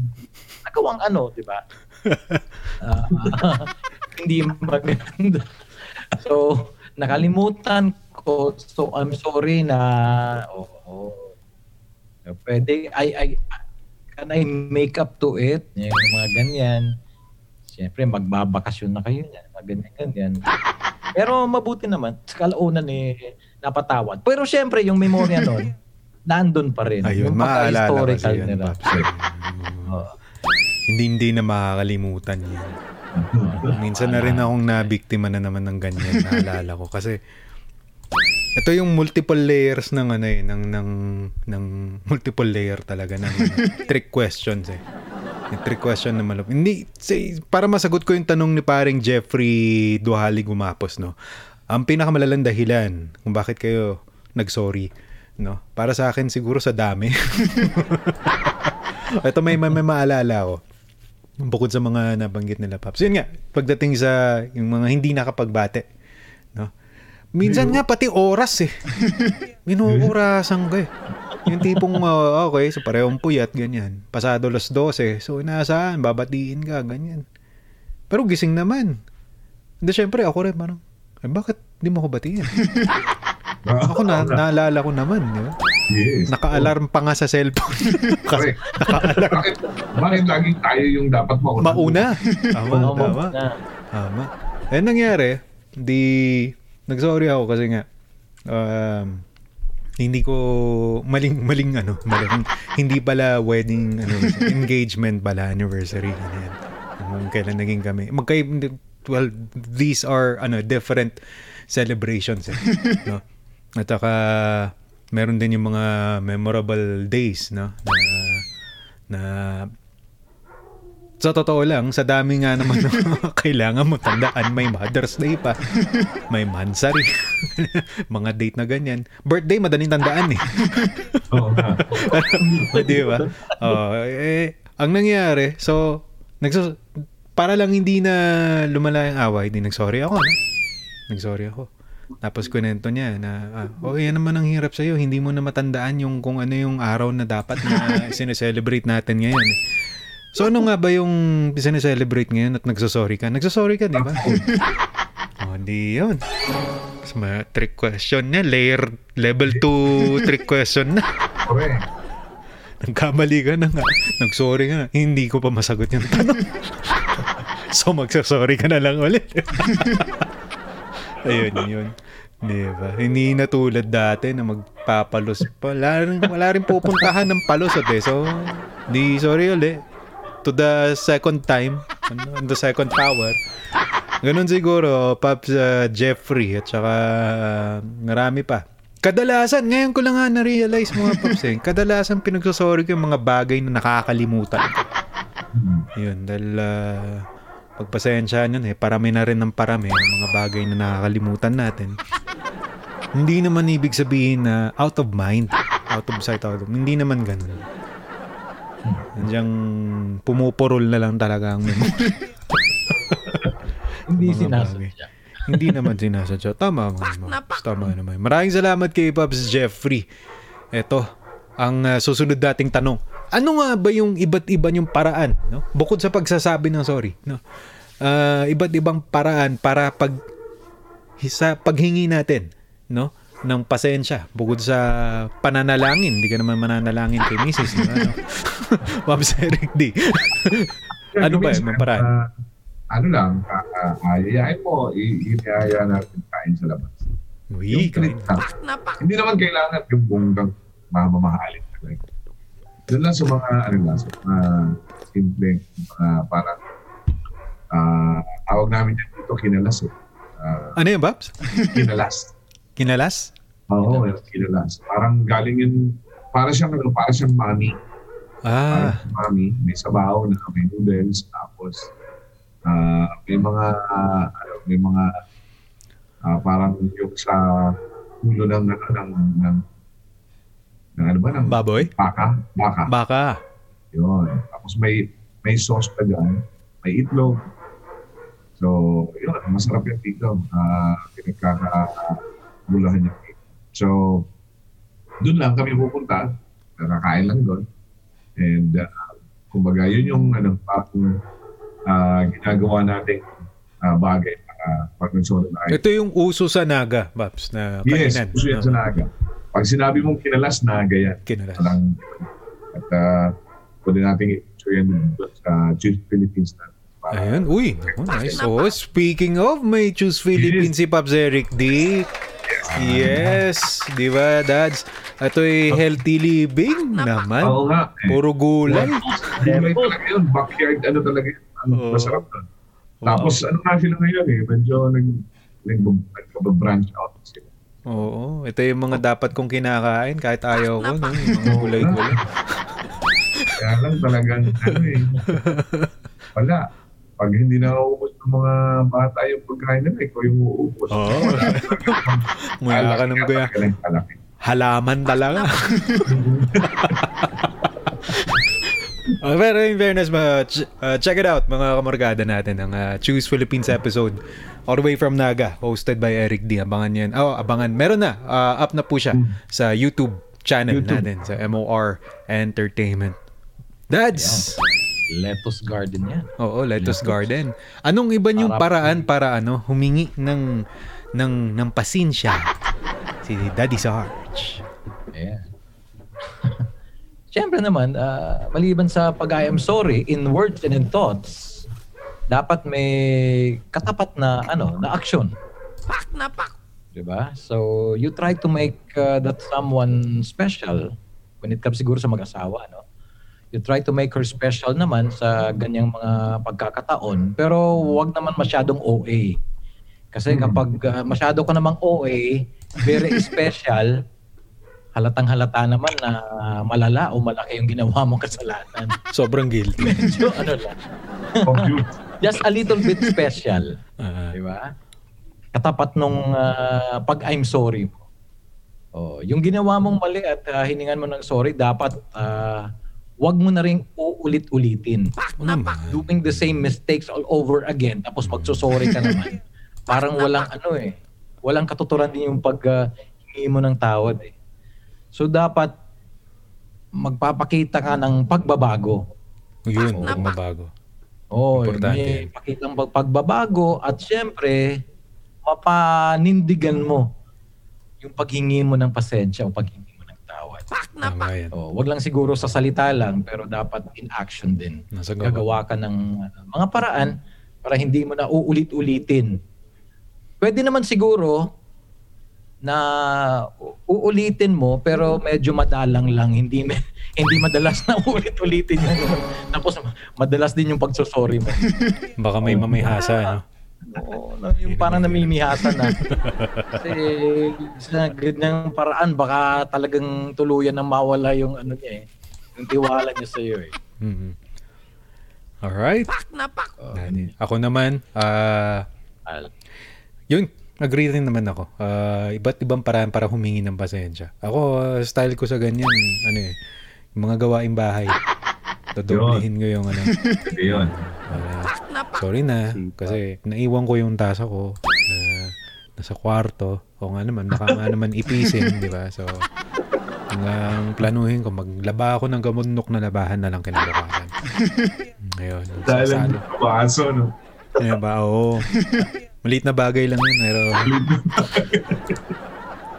nagawang ano, di ba? <laughs> Ah, hindi maganda. So, nakalimutan ko. So, I'm sorry na, oo, pwede, I, I, can I make up to it? Yung mga ganyan. Siyempre, magbabakasyon na kayo niyan. Mga ganyan, ganyan. Pero mabuti naman, sa kalaunan eh, napatawad. Pero siyempre, yung memorya nun, <laughs> nandun pa rin. Ayun, yung maaalala kasi. Paps. Oo. hindi hindi na makakalimutan yan. Minsan na rin akong nabiktima na naman ng ganyan, <laughs> naalala ko. Kasi, ito yung multiple layers ng ano eh, ng, ng, ng multiple layer talaga ng <laughs> trick questions eh. Yung trick question na malupit. Hindi, say, para masagot ko yung tanong ni paring Jeffrey Duhali Gumapos, no? Ang pinakamalalang dahilan kung bakit kayo nag-sorry, no? Para sa akin siguro sa dami. <laughs> Ito may, may, may maalala ko. Bukod sa mga nabanggit nila, Paps. Yun nga, pagdating sa yung mga hindi nakapagbate. No? Minsan nga pati oras eh. <laughs> Minuorasan ko eh. Yung tipong, uh, okay, so parehong puyat, ganyan. Pasado las 12. So, inaasahan, babatiin ka, ganyan. Pero gising naman. Hindi, syempre, ako rin, parang, eh, bakit di mo ko batiin? <laughs> Ako na, naalala ko naman, di ba? Yes. Naka-alarm pa nga sa cellphone. <laughs> Kasi, Correct. bakit, bakit laging tayo yung dapat mauna? mauna. Tama, tama. Tama. Eh, nangyari, di, nagsorry ako kasi nga, um, hindi ko, maling, maling ano, maling, hindi pala wedding, ano, engagement pala, anniversary, ganyan. Kung kailan naging kami. Magkay, well, these are, ano, different celebrations, eh, no? At saka, meron din yung mga memorable days, no? Na, na sa totoo lang, sa dami nga naman ng <laughs> kailangan mo tandaan, may Mother's Day pa, may Mansari, <laughs> mga date na ganyan. Birthday, madaling tandaan eh. <laughs> Oo nga. Di ba? Oh, eh, ang nangyari, so, nagsus para lang hindi na lumala yung away, di nagsorry ako, no? Nagsorry ako. Tapos kunento niya na, ah, oh, yan naman ang hirap sa'yo. Hindi mo na matandaan yung kung ano yung araw na dapat na <laughs> sineselebrate natin ngayon. eh." So ano nga ba yung sineselebrate ngayon at nagsasorry ka? Nagsasorry ka, di ba? <laughs> oh, hindi yun. Ma- trick question niya. Layer level 2 trick question na. Nagkamali ka na nga. Nagsorry ka na. Hindi ko pa masagot yung tanong. <laughs> so magsasorry ka na lang ulit. Ayun, yun. Di ba? Hindi na tulad dati na magpapalos. Wala rin, wala rin pupuntahan ng palusot eh. So, di sorry ulit. To the second time, ano, the second power. Ganun siguro, Pops uh, Jeffrey at saka uh, marami pa. Kadalasan, ngayon ko lang nga na-realize mga Pops eh. Kadalasan pinagsasorry ko yung mga bagay na nakakalimutan ko. Yun, dahil uh, pagpasensyahan yun eh, parami na rin ng parami ang mga bagay na nakakalimutan natin. Hindi naman ibig sabihin na out of mind, out of sight, out of Hindi naman ganun. Nandiyan pumupurol na lang talaga ang memory. <laughs> Hindi sinasadya. Hindi naman sinasadya. Tama nga naman. Tama naman. Maraming salamat kay Pops Jeffrey. Ito, ang uh, susunod dating tanong. Ano nga ba yung iba't iba yung paraan, no? Bukod sa pagsasabi ng sorry, no? Ah, iba't ibang paraan para pag sa paghingi natin, no? ng pasensya bukod sa pananalangin hindi ka naman mananalangin kay Mrs. no? <laughs> ano? Eric D. <laughs> ano ba yung paraan? Ah, ano lang, uh, ayayain mo, iiyaya natin kain sa labas. Uy, Yung kain. lang. Hindi naman kailangan yung bonggang mamamahalin. Doon lang sa mga, ano lang, sa mga simple, mga parang, ah, tawag namin yan dito, kinalas eh. Ah, Ano yun, Babs? kinalas. <laughs> Kinalas? Oo, yung kinalas. Parang galing yun, para siyang, ano, para siyang mami. Ah, Para siyang mami. May sabaw na may noodles. Tapos, ah, may mga, ah, ano, may mga, ah, parang yung sa ulo ng, ano, ng, ng, ng ano ba, ng baboy? baka. Baka. Baka. Yun. Tapos may may sauce pa dyan. May itlog. So, yun. Masarap yung dito. Uh, pinagkakagulahan niya. So, doon lang kami pupunta. Nakakain lang doon. And, uh, kumbaga, yun yung ano, parang uh, ginagawa natin uh, bagay para pag nagsolo na. Ito yung uso sa Naga, Babs, na Yes, kainan. gusto yan sa naga. Pag sinabi mong kinalas, naga yan. Kinalas. Walang, at uh, pwede natin i-show yan sa Choose Philippines na. Para- Ayun, uy, naku, nice. Oh, speaking of, may Choose Philippines si Pops Eric D. Yes, di ba, dads? Ito'y healthy living naman. Oo nga. Eh. Puro gulay. Gulay talaga yun. Backyard, ano talaga yun. Ang masarap doon. Tapos ano nga sila ngayon eh. Medyo nag, nag, nag-branch out sila. Oo, ito yung mga dapat kong kinakain kahit ayaw ko, no? Yung mga <laughs> gulay-gulay. Kaya lang talagang ano eh. Wala. Pag hindi na uubos ng mga bata yung pagkain nila, ikaw yung uubos. Oo. <laughs> Mula ka ng. Kalaki. Halaman talaga. <laughs> Uh, pero in fairness, mga, ch- uh, check it out mga kamorgada natin ang uh, Choose Philippines episode all the way from Naga hosted by Eric D. Abangan yan. Oh, abangan. Meron na. Uh, up na po siya sa YouTube channel YouTube. natin sa MOR Entertainment. Dads! Lettuce garden yan. Oo, Lettuce Garden. Anong iba niyong paraan para ano humingi ng ng ng pasensya si Daddy Sarge? Ayan. <laughs> Siyempre naman, ah, maliban sa pag-I am sorry in words and in thoughts, dapat may katapat na ano, na action. Pak na pak. 'Di ba? So, you try to make uh, that someone special when it comes siguro sa mag-asawa, no? You try to make her special naman sa ganyang mga pagkakataon, pero wag naman masyadong OA. Kasi kapag uh, masyado ka namang OA, very <laughs> special, halatang halata naman na malala o malaki yung ginawa mong kasalanan. <laughs> Sobrang guilty. Medyo ano lang, just a little bit special. Ah, Di ba? Katapat nung ah, pag I'm sorry mo. Oh, yung ginawa mong mali at ah, hiningan mo ng sorry, dapat ah, wag mo na rin uulit-ulitin. naman. Doing the same mistakes all over again tapos magsusorry ka naman. <laughs> Parang walang ano eh. Walang katuturan din yung pag ah, hingi mo ng tawad eh. So dapat magpapakita ka ng pagbabago. yun, huwag mabago. Oo, Importante may pakitang pag- pagbabago at syempre, mapanindigan mo yung paghingi mo ng pasensya o paghingi mo ng tawad. Tama yan. Oh, wag lang siguro sa salita lang, pero dapat in action din. Nasa gawa. Gagawa ka ng uh, mga paraan para hindi mo na uulit-ulitin. Pwede naman siguro na u- uulitin mo pero medyo madalang lang, hindi me- <laughs> hindi madalas na ulit-ulitin yan. Tapos madalas din yung pagsosorry mo. <laughs> Baka may mamihasa, no? Oo, na- yung parang namimihasa na. Kasi sa ganyang paraan, baka talagang tuluyan na mawala yung ano niya eh. Yung tiwala niya sa iyo eh. Mhm. Alright. Dati. Ako naman, ah, Al- yun, agree rin naman ako. Ah, iba't ibang paraan para humingi ng pasensya. Ako, ah, style ko sa ganyan, ano eh, mga gawaing bahay. Dodoblehin ko yung ano. <laughs> Yun. ah, sorry na, kasi naiwan ko yung tasa ko na nasa kwarto. O nga naman, baka nga naman ipisin, di ba? So, hanggang planuhin ko, maglaba ako ng gamundok na labahan na lang kinabukasan. <laughs> Ngayon, Dahil ang baso, no? Kaya ba, oo. <laughs> Maliit na bagay lang yun, pero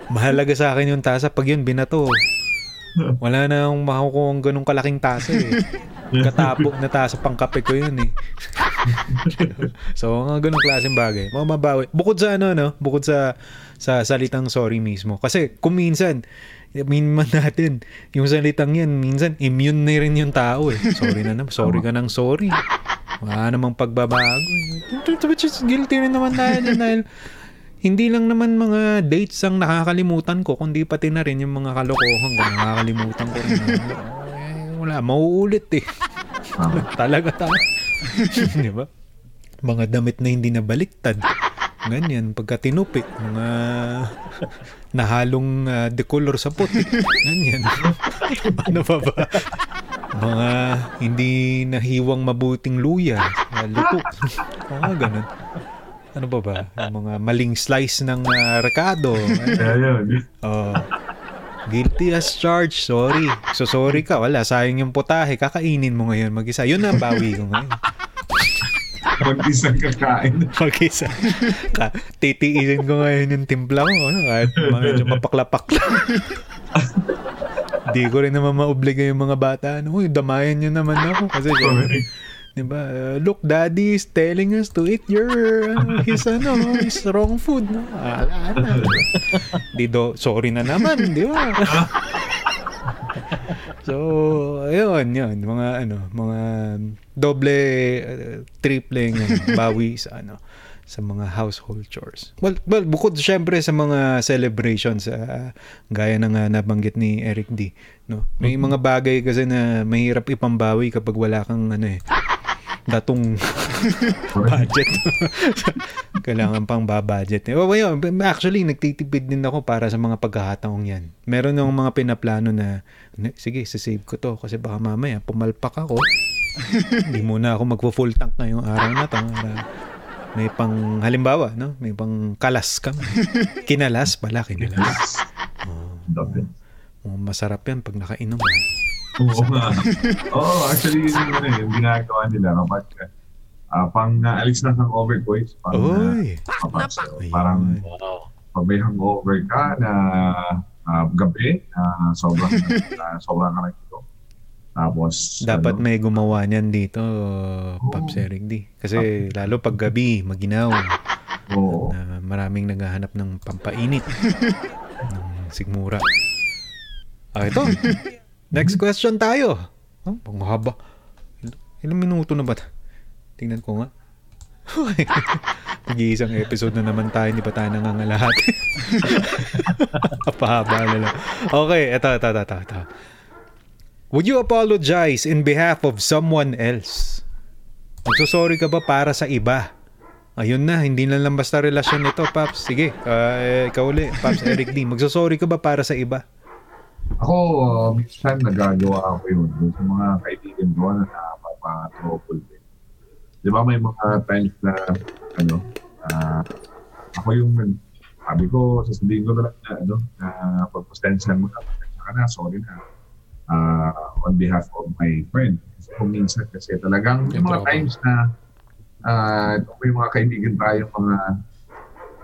mahalaga sa akin yung tasa. Pag yun, binato. Wala na akong makukuha ng ganong kalaking tasa eh. Katapok na tasa pang kape ko yun eh. so, mga ganong klaseng bagay. Mga mabawi. Bukod sa ano, no? Bukod sa sa salitang sorry mismo. Kasi kung minsan, min man natin, yung salitang yan, minsan immune na rin yung tao eh. Sorry na naman. Sorry ka ng sorry. Wala namang pagbabago. Guilty rin naman tayo dyan dahil hindi lang naman mga dates ang nakakalimutan ko, kundi pati na rin yung mga kalokohan ko, nakakalimutan ko rin. Eh, wala, mauulit eh. Talaga tayo. <laughs> Di ba? Mga damit na hindi nabaliktad. Ganyan, pagka tinupi, mga nahalong uh, decolor sa puti. Ganyan. <laughs> ano pa ba? Mga hindi nahiwang mabuting luya. Uh, luto. Mga ganun. Ano ba ba? Yung mga maling slice ng uh, rekado. Kaya yun. Oh. Guilty as charged. Sorry. So sorry ka. Wala. Sayang yung putahe. Kakainin mo ngayon mag-isa. Yun na ang bawi ko ngayon. Mag-isang kakain. Mag-isa. Ka, titiisin ko ngayon yung timpla ko. Ano, kahit medyo mapakla-pakla. <laughs> Di ko rin naman maobliga yung mga bata. Ano, uy, damayan nyo naman ako. Kasi <laughs> syempre, di ba, uh, look, daddy is telling us to eat your, ano, his, ano, his wrong food. No? Ala na. Di do, sorry na naman, di ba? <laughs> so, ayun, yun. Mga, ano, mga doble, uh, triple bawi sa, ano, sa mga household chores. Well, well bukod syempre sa mga celebrations uh, gaya ng uh, nabanggit ni Eric D, no. May Mm-hmm. mga bagay kasi na mahirap ipambawi kapag wala kang ano eh datong <laughs> budget. <laughs> Kailangan pang babudget. Eh. Oh, yun, actually, nagtitipid din ako para sa mga pagkakataong yan. Meron yung mga pinaplano na, "Ne, sige, sasave ko to kasi baka mamaya pumalpak ako. Hindi muna ako magpo-full tank ngayong araw na to. Para may pang, halimbawa, no? May pang kalas kami. <laughs> Kinalas pala, kinalas. Oh, oh, masarap yan pag nakainom. Oo nga. Oo, actually, yun yung, ano, yung ginagawa nila kapag ah, pang uh, alis na ng overvoice, pang uh, Uy! kapag- Ayun. parang Wow. pag may hangover ka na ah, gabi, na sobrang, na <laughs> sobrang ka. Tapos, Dapat ano, may gumawa niyan dito, Pops Eric D. Kasi lalo pag gabi, maginaw, oo. na maraming naghahanap ng pampainit <laughs> ng sigmura. Ah, ito. Next question tayo. Oh, pang haba. Il- ilang minuto na ba? Tingnan ko nga. Pag-iisang <laughs> episode na naman tayo, hindi pa tayo nangangalahat. <laughs> Pahaba na lang. Okay, ito, ito, ito, ito, ito. Would you apologize in behalf of someone else? Magsusorry ka ba para sa iba? Ayun na, hindi na lang basta relasyon nito, Paps. Sige, uh, ikaw uli, Paps Eric D. Magsusorry ka ba para sa iba? Ako, uh, minsan nagagawa ako yun dun sa mga kaibigan ko na napapatrouble din. Di ba may mga times na, ano, ah, ako yung, sabi ko, sasabihin ko na lang na, ano, na pagpastensyan mo na, na, sorry na, ah, on behalf of my friend. Kasi kung minsan kasi talagang yung mga times na, ah, may mga kaibigan tayo, mga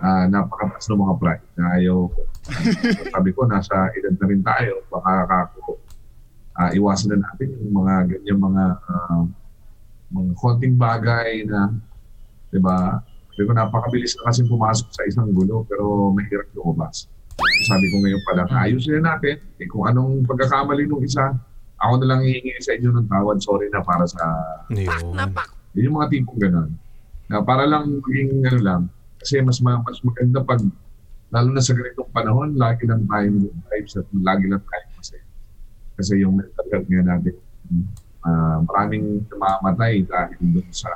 uh, napakataas ng mga pride na ayaw <laughs> sabi ko, nasa edad na rin tayo. Baka kako, ah, iwasan na natin yung mga ganyan mga ah, mga konting bagay na, di ba? Sabi ko, napakabilis na kasi pumasok sa isang gulo pero mahirap lumabas. Sabi ko ngayon pala, ayusin na natin. Eh, kung anong pagkakamali nung isa, ako na lang hihingi sa inyo ng tawad. Sorry na para sa... Yun. Yun yung mga tipong ganun. Na para lang maging ano lang, kasi mas, ma- mas maganda pag lalo na sa ganitong panahon, lagi lang tayong good vibes at lagi lang tayong masaya. Kasi yung mental health nga natin, ah, maraming namamatay dahil dun sa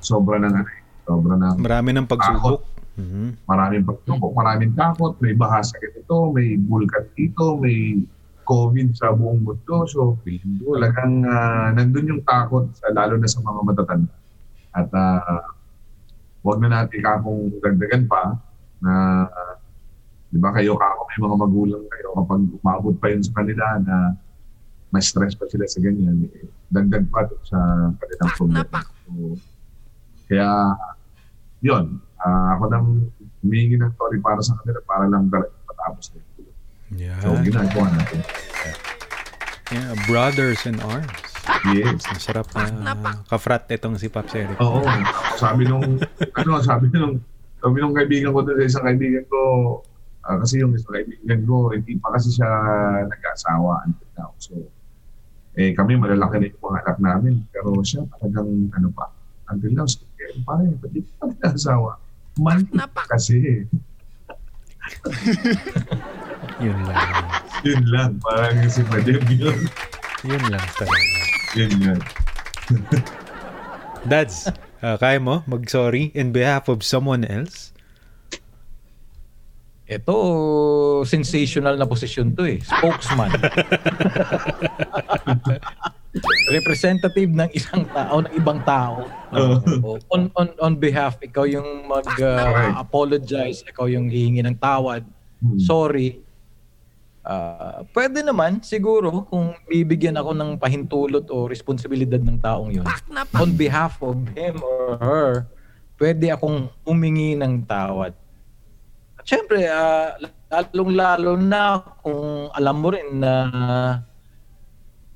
sobra ng ano, eh, sobra ng Marami ng pagsubok. Mhm. maraming pagtubok, maraming takot, may baha sa ganito, may bulkan dito, may COVID sa buong mundo. So, talagang ah, nandun yung takot, sa, lalo na sa mga matatanda. At ah, wag na natin kakong dagdagan pa na, ah, di ba kayo kako may mga magulang kayo kapag umabot pa yun sa kanila na may stress pa sila sa ganyan, eh, dagdag pa sa kanilang problema. So, kaya, yun, ah, ako nang humingi ng sorry para sa kanila para lang matapos na yun. Yeah. So, ginagawa natin. yeah. Brothers in arms. Yes. Masarap na kafrat itong si Pops Eric. Oo. Sabi nung, ano, sabi nung, sabi nung kaibigan ko doon, isang kaibigan ko, ah, kasi yung isang kaibigan ko, hindi pa kasi siya nag-asawa until now. So, eh kami malalaki na yung mga anak namin, pero siya talagang, ano pa, until now, so, eh, pare, ba't di pa nag-asawa? Man kasi. <laughs> Yun lang. Yun lang. Parang si Madem yun. Yun lang talaga. Yun yan. <laughs> Dads, ah, kaya mo mag-sorry in behalf of someone else? Ito, sensational na posisyon to eh. Spokesman. <laughs> Representative ng isang tao, ng ibang tao. O, on, on, on behalf, ikaw yung mag-apologize, ikaw yung hihingi ng tawad. Hmm. Sorry. Ah, pwede naman, siguro, kung bibigyan ako ng pahintulot o responsibilidad ng taong yun. On behalf of him or her, pwede akong humingi ng tawad. At syempre, ah, lalong-lalo na kung alam mo rin na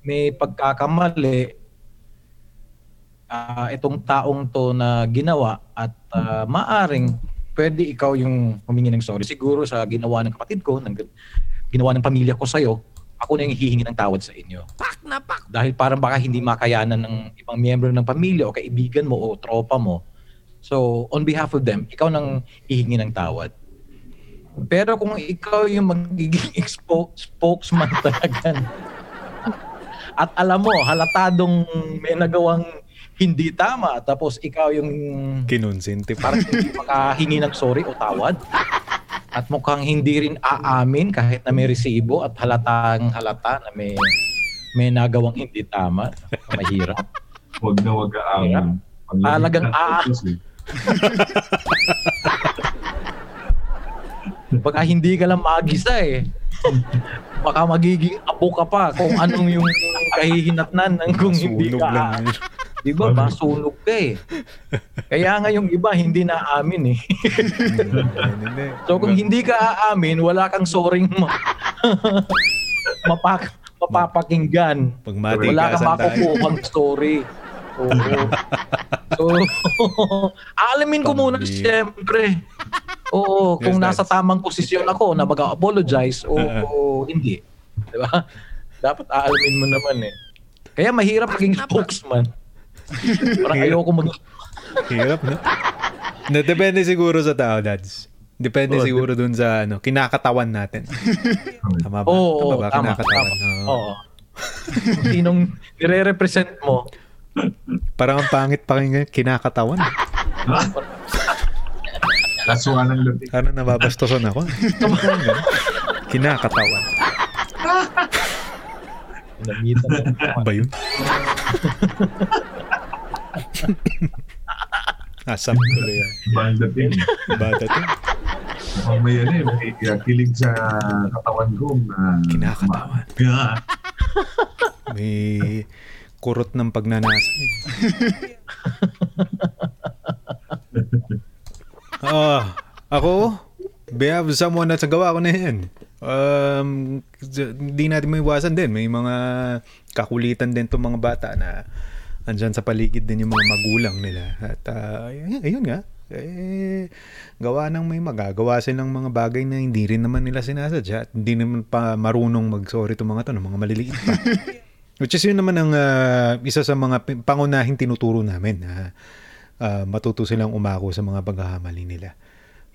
may pagkakamali ah, itong taong to na ginawa at ah, maaring pwede ikaw yung humingi ng sorry. Siguro sa ginawa ng kapatid ko, ng ginawa ng pamilya ko sa'yo, ako na yung hihingi ng tawad sa inyo. Dahil parang baka hindi makayanan ng ibang miyembro ng pamilya o kaibigan mo o tropa mo. So, on behalf of them, ikaw nang hihingi ng tawad. Pero kung ikaw yung magiging <laughs> expo- spokesman talaga at alam mo, halatadong may nagawang hindi tama tapos ikaw yung Kinonsente pa. parang hindi makahingi ng sorry o tawad at mukhang hindi rin aamin kahit na may resibo at halatang halata na may may nagawang hindi tama. Mahirap. Huwag na huwag aamin. Talagang aa- Baka hindi ka lang magisa eh. Baka magiging apo ka pa kung anong yung kahihinatnan ng kung hindi ka. lang. <laughs> Di ba? Masunog ka eh. Kaya nga yung iba hindi na aamin eh. <laughs> So kung hindi ka aamin, wala kang soring ma- <laughs> mapak mapapakinggan. Pag Wala kang makukuhang story. Oo. <laughs> So, alamin ko muna siyempre. Oo, kung Yes, nasa tamang posisyon ako na mag-apologize o, o <laughs> hindi. Di ba? Dapat aalamin mo naman eh. Kaya mahirap maging spokesman. <laughs> Parang ayoko mag... Hirap, no? Na, depende siguro sa tao, dads. Depende Oo, siguro dun sa ano, kinakatawan natin. Tama ba? Oo, tama ba? tama, kinakatawan. tama. Oo. Sinong nire-represent mo, Parang ang pangit pakinggan, kinakatawan. Lasuan ng lutik. Parang nababastosan ako. kinakatawan. namitan na. <laughs> Ano ba yun? Asam tuloy yan. Ibang dating. Bata may ano eh, may uh, kilig sa katawan ko. na Kinakatawan. Yeah. May kurot ng pagnanasa. <laughs> Ah, ako, behave someone na sa gawa ko na yan. Um, hindi natin may iwasan din. May mga kakulitan din itong mga bata na andyan sa paligid din yung mga magulang nila. At ah, ayun, ayun nga, eh, gawa ng may magagawa silang mga bagay na hindi rin naman nila sinasadya at hindi naman pa marunong mag-sorry itong mga to, ng mga maliliit pa. <laughs> Which is yun naman ang ah, isa sa mga pangunahing tinuturo namin na ah, matuto silang umako sa mga pagkakamali nila.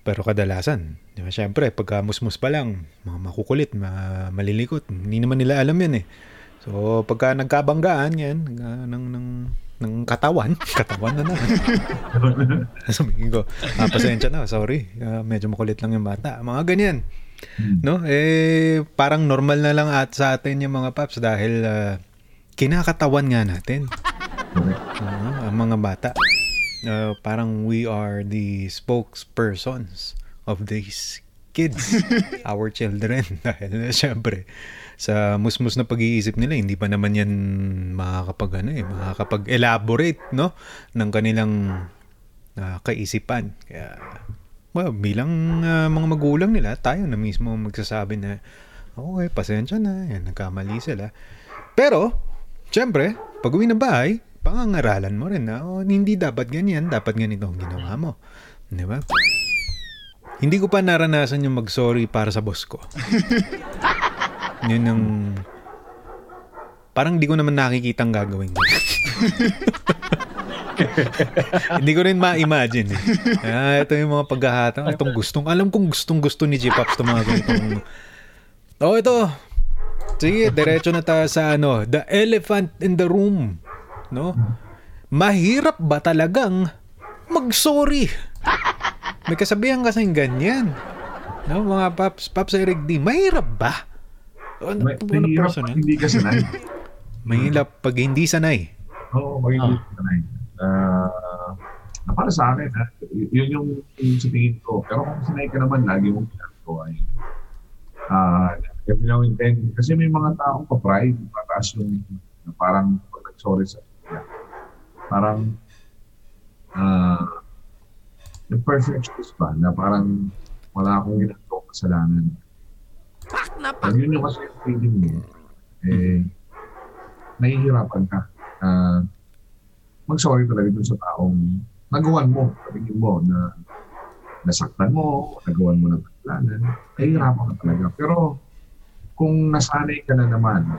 Pero kadalasan, di ba, syempre, pagka musmus pa lang, mga makukulit, mga malilikot, hindi naman nila alam yan eh. So, pagka nagkabanggaan yan, ah, ng, ng, ng katawan, <laughs> katawan na naman. <laughs> Sabihin ko, ah, pasensya na, sorry, ah, medyo makulit lang yung bata. Mga ganyan. No? Eh, parang normal na lang at sa atin yung mga paps dahil ah, kinakatawan nga natin. Oo, ang mga bata. Uh, parang we are the spokespersons of these kids, <laughs> our children. <laughs> Dahil syempre, sa musmus na pag-iisip nila, hindi pa naman yan makakapag, ano, eh, makakapag-elaborate no? ng kanilang ah, kaisipan. Kaya, well, bilang ah, mga magulang nila, tayo na mismo magsasabi na, okay, pasensya na, yan, nagkamali sila. Pero, syempre, pag uwi ng bahay, pangangaralan mo rin na, oh, hindi dapat ganyan, dapat ganito ang ginawa mo. Di ba? Hindi ko pa naranasan yung mag-sorry para sa boss ko. <laughs> Yun ang... Parang di ko naman nakikitang gagawin ko. <laughs> Hindi ko rin ma-imagine. Eh. Ah, ito yung mga paghahatang. Itong gustong, alam kong gustong gusto ni J-Pops itong mga ganitong. <laughs> Oh, ito. Sige, diretso na tayo sa ano, the elephant in the room. No? Mahirap ba talagang mag-sorry? May kasabihan kasing ganyan. No, mga Paps, Paps Eric D, mahirap ba? Ano, May, ano mahirap personal? pag hindi ka sanay. Mahirap pag hindi sanay. Oo, oh, hindi ka sanay. Ah, na para sa akin, ha, yun yung, yung sa tingin ko. Pero kung sanay ka naman, lagi mong ginagawa yun. Ah, every now and then, kasi may mga taong pa-pride, mataas yung na parang pag nag-sorry sa kanya. Parang ah, yung perfectionist ba, na parang wala akong ginagawa kasalanan. Pag yun yung kasi yung feeling mo, eh, nahihirapan ka. Ah, mag-sorry talaga dun sa taong nagawan mo, sabihin mo na nasaktan mo, nagawan mo ng kasalanan, nahihirapan ka talaga. Pero kung nasanay ka na naman,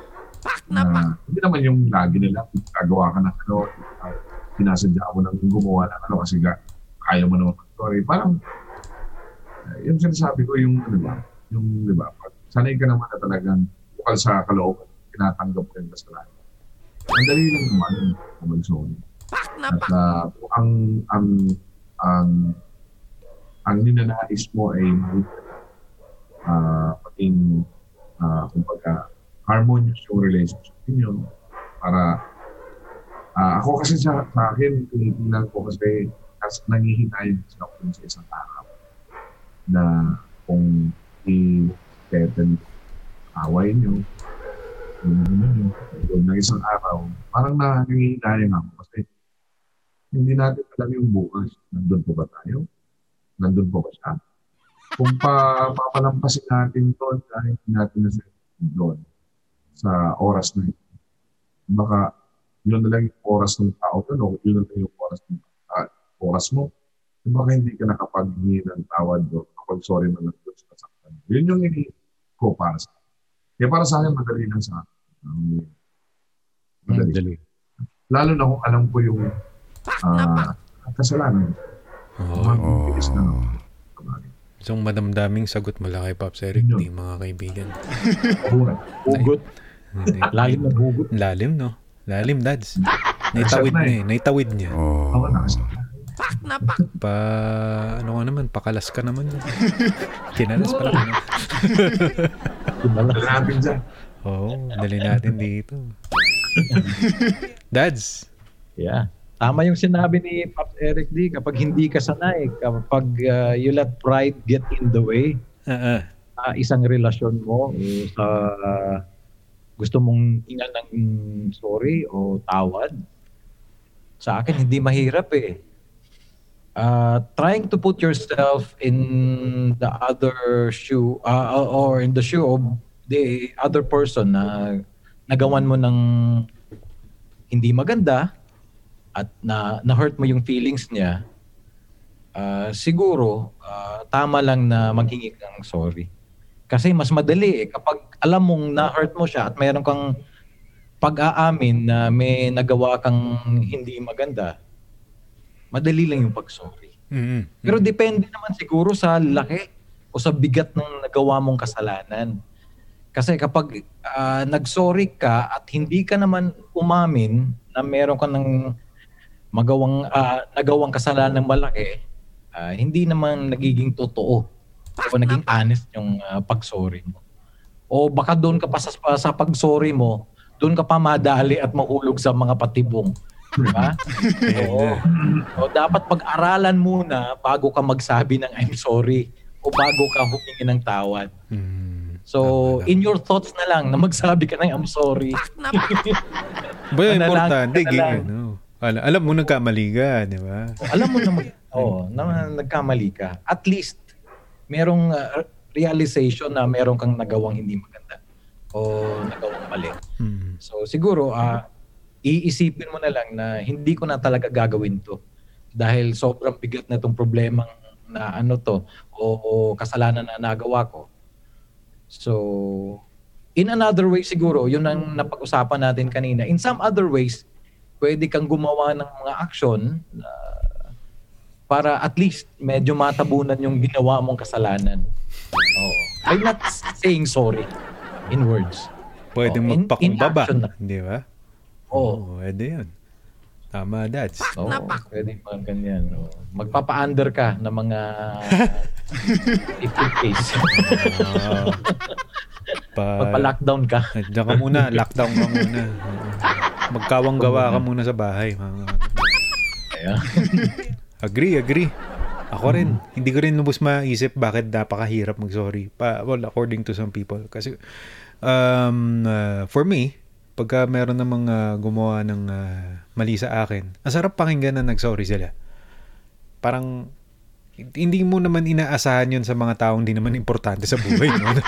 na hindi naman yung lagi nila, gagawa ka ng ano, uh, sinasadya mo nang gumawa ng ano kasi ga, kaya mo naman mag-sorry. Parang, uh, yung sinasabi ko, yung ano ba, yung, di ba, sanay ka naman na talagang bukal sa kalooban, tinatanggap mo yung kasalanan. Ang dali lang naman kung mag-sorry. At uh, ang, ang, ang, ang ninanais mo ay uh, maging, uh, kumbaga, harmonious yung relationship ninyo para ah, ako kasi sa, sa akin tinitingnan ko kasi kasi nangihinayang kasi ako sa isang araw na kung i-settle away nyo yun, ng isang araw parang nangihinayang ako kasi hindi natin alam yung bukas nandun po ba tayo? Nandun po ba siya kung pa papalampasin natin doon dahil hindi natin na doon sa oras na yun. Baka yun na lang yung oras ng tao doon o yun na lang yung oras, ng, ah, oras mo. Baka hindi ka nakapaghingi ng tawad o kapag sorry na lang doon sa kasaktan. Yun yung hindi ko para sa akin. Kaya para sa akin, madali lang sa akin. Um, madali. Madali. Lalo na kung alam ko yung ah, kasalanan. Oo. Mabilis na. Isang madamdaming sagot mula kay Pops Eric. D, mga kaibigan. Hugot. Lalim na hugot. Lalim, no? Lalim, dads. Naitawid na niya eh. Naitawid niya. Oh. Ako nakasama. Pa, ano ka naman, pakalas ka naman. <laughs> Kinalas pala ka naman. Kinala. Dala natin dyan. Oo, dali natin dito. <laughs> Dads, Yeah. Tama yung sinabi ni Pops Eric D. Kapag hindi ka sanay, kapag uh, you let pride get in the way, ah. uh, isang relasyon mo eh, sa gusto mong ingan ng sorry o tawad, sa akin hindi mahirap eh. Uh, trying to put yourself in the other shoe uh, or in the shoe of the other person na nagawan mo ng hindi maganda at na na-hurt mo yung feelings niya, ah, siguro ah, tama lang na maghingi ng sorry. Kasi mas madali eh kapag alam mong na-hurt mo siya at mayroon kang pag-aamin na may nagawa kang hindi maganda, madali lang yung pag-sorry. Mm, Pero depende naman siguro sa laki o sa bigat ng nagawa mong kasalanan. Kasi kapag ah, nag-sorry ka at hindi ka naman umamin na meron ka ng magawang ah, nagawang kasalanan ng malaki, ah, hindi naman nagiging totoo o naging honest yung ah, pag-sorry mo. O baka doon ka pa sa, sa pag-sorry mo, doon ka pa madali at mahulog sa mga patibong. Di ba? <laughs> Oo. O dapat pag-aralan muna bago ka magsabi ng I'm sorry o bago ka humingi ng tawad. mm. So, in your thoughts na lang na magsabi ka ng I'm sorry. <laughs> Ba, importante, ka lang. ano, alam, alam mo nagkamali ka, di ba? Alam mo na mag, <laughs> oh, na nagkamali ka. At least merong uh, realization na meron kang nagawang hindi maganda o nagawang mali. Mm. So siguro ah iisipin mo na lang na hindi ko na talaga gagawin to dahil sobrang bigat na itong problema na ano to o, o kasalanan na nagawa ko. So in another way siguro, yun ang napag-usapan natin kanina. In some other ways, pwede kang gumawa ng mga action na para at least medyo matabunan yung ginawa mong kasalanan. Oo. I'm not saying sorry in words. Pwedeng Oh, magpakumbaba. Di ba? Oo. Oo, pwede yun. Tama, dads. Oo, pwede mga ganyan. Oo. Magpapa-under ka ng mga if case. Ah. pa, Magpa-lockdown ka. Diyan ka muna, lockdown ka muna. Magkawang gawa ka muna sa bahay. Agree, agree. Ako rin, hindi ko rin lubos maisip bakit napakahirap mag-sorry. Pa, well, according to some people. Kasi, um, uh, for me, pagka meron namang uh, gumawa ng uh, mali sa akin, ang sarap pakinggan na nag-sorry sila. Parang, hindi mo naman inaasahan yun sa mga taong di naman importante sa buhay. No? <laughs>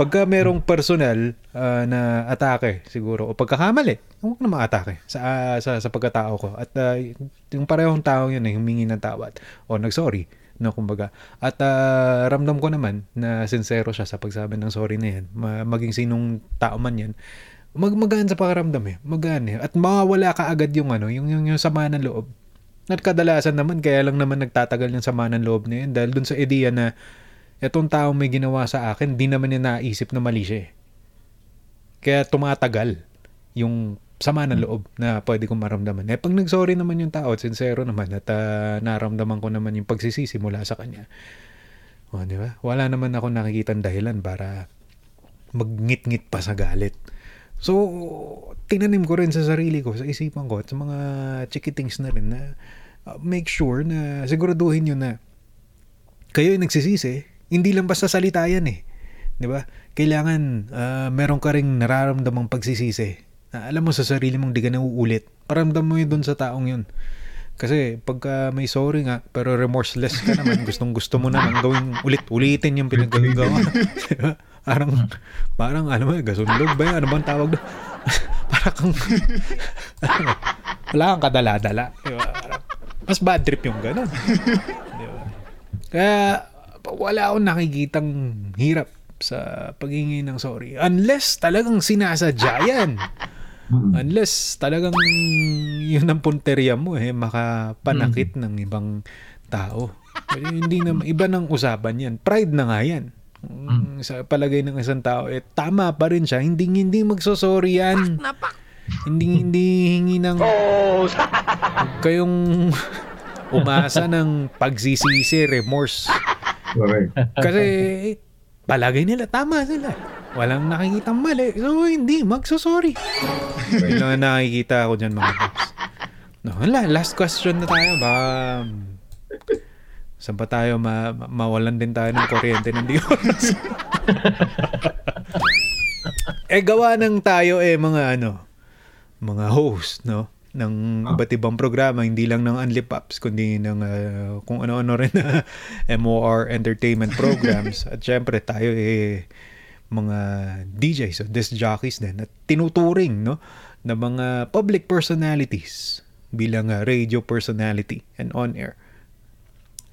pagka merong personal uh, na atake siguro o pagkakamali, huwag na atake sa, uh, sa sa pagkatao ko. At uh, yung parehong tao yun eh, humingi ng tawad o nag-sorry no kumbaga. At uh, ramdam ko naman na sincero siya sa pagsabi ng sorry na yan. Ma- maging sinong tao man yan. Mag magaan sa pakiramdam eh. Magaan eh. At mawawala ka agad yung ano, yung, yung, yung sama ng loob. At kadalasan naman, kaya lang naman nagtatagal yung sama ng loob na yun dahil dun sa ideya na etong tao may ginawa sa akin, di naman niya naisip na mali siya eh. Kaya tumatagal yung sama ng loob na pwede kong maramdaman. Eh, pag nag-sorry naman yung tao at sincero naman at uh, naramdaman ko naman yung pagsisisi mula sa kanya. O, di ba? Wala naman ako nakikita dahilan para magngit-ngit pa sa galit. So, tinanim ko rin sa sarili ko, sa isipan ko, at sa mga chikitings na rin na uh, make sure na siguraduhin nyo na kayo yung nagsisisi, hindi lang basta salita yan eh. 'Di ba? Kailangan uh, meron ka ring nararamdamang pagsisisi. Na alam mo sa sarili mong di ka na uulit. Paramdam mo yun doon sa taong yun. Kasi pagka may sorry nga, pero remorseless ka naman, <laughs> gustong gusto mo naman gawin ulit-ulitin yung pinagagawa. <laughs> diba? Parang, parang, alam mo, gasundog ba yan? Ano bang tawag doon? <laughs> parang kang, ano, wala kang kadala-dala. Diba? Mas bad trip yung ganun. Diba? Kaya, wala akong nakikitang hirap sa paghingi ng sorry. Unless talagang sinasadya yan. Unless talagang yun ang punteriya mo eh, makapanakit ng ibang tao. Pero hindi na, iba ng usapan yan. Pride na nga yan. Mm, Sa palagay ng isang tao, eh, tama pa rin siya. Hindi, hindi magsosorry yan. Hindi, hindi hingi ng... kayong umasa ng pagsisisi, remorse. Correct. Kasi palagay nila tama sila. Walang nakikita mali. So hindi, magsosorry. Yun lang ang nakikita ko dyan mga paps. No, wala, last question na tayo. Ba, saan pa tayo ma- ma- mawalan din tayo ng kuryente ng di oras? <laughs> eh gawa ng tayo eh mga ano, mga host, no? Ng iba't ibang programa, hindi lang ng Unli Pops, kundi ng uh, kung ano-ano rin na <laughs> MOR entertainment programs. At syempre, tayo eh, mga DJs o disc jockeys din at tinuturing no, na mga public personalities bilang uh, radio personality and on-air.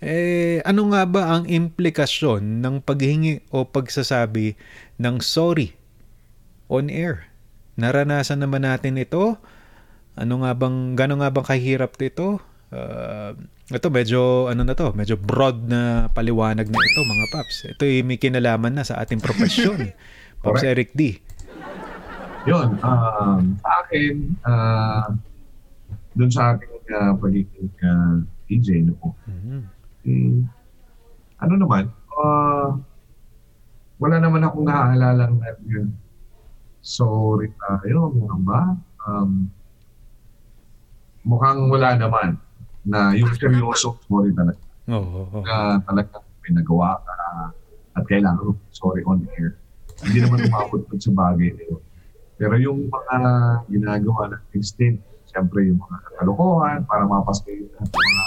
Eh, ano nga ba ang implikasyon ng paghingi o pagsasabi ng sorry on air? Naranasan naman natin ito ano nga bang gano nga bang kahirap ito? Uh, ito medyo ano na to, medyo broad na paliwanag na ito mga paps. Ito ay may kinalaman na sa ating profesyon. <laughs> Pops Correct. Eric D. Yun, um, sa akin, uh, dun sa aking uh, pagiging uh, DJ, no, Mhm. eh, ano naman, uh, wala naman akong naaalala na yun. Sorry tayo, mga ba? Um, mukhang wala naman na yung seryoso, sorry talaga. Oo. oo. Na talagang may nagawa ka at kailangan mo sorry on air. Hindi naman <laughs> umabot sa bagay na yun. Pero yung mga ginagawa ng instinct, siyempre yung mga kalokohan para mapasayo ng mga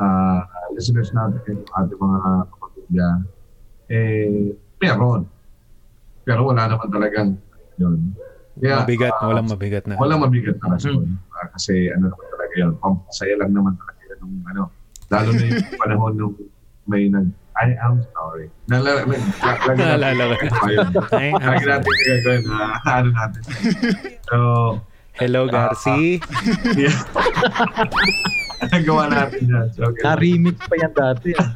ah, listeners natin, yung ating mga kapatidya, eh, meron. Pero wala naman talagang yun. Kaya, mabigat, ah, walang mabigat na. Walang mabigat na rason. Ah, kasi ano naman talaga yun, pampasaya lang naman talaga yun nung ano, lalo na yung <laughs> panahon nung may nag, I am sorry. Nalala, may, <laughs> la- <laughs> lagi natin ayun. Ay, Lagi natin gagawin na ano natin. So, Hello, Garci. Yeah. Nagawa natin yan. So, okay. Na-remix pa yan dati. ah.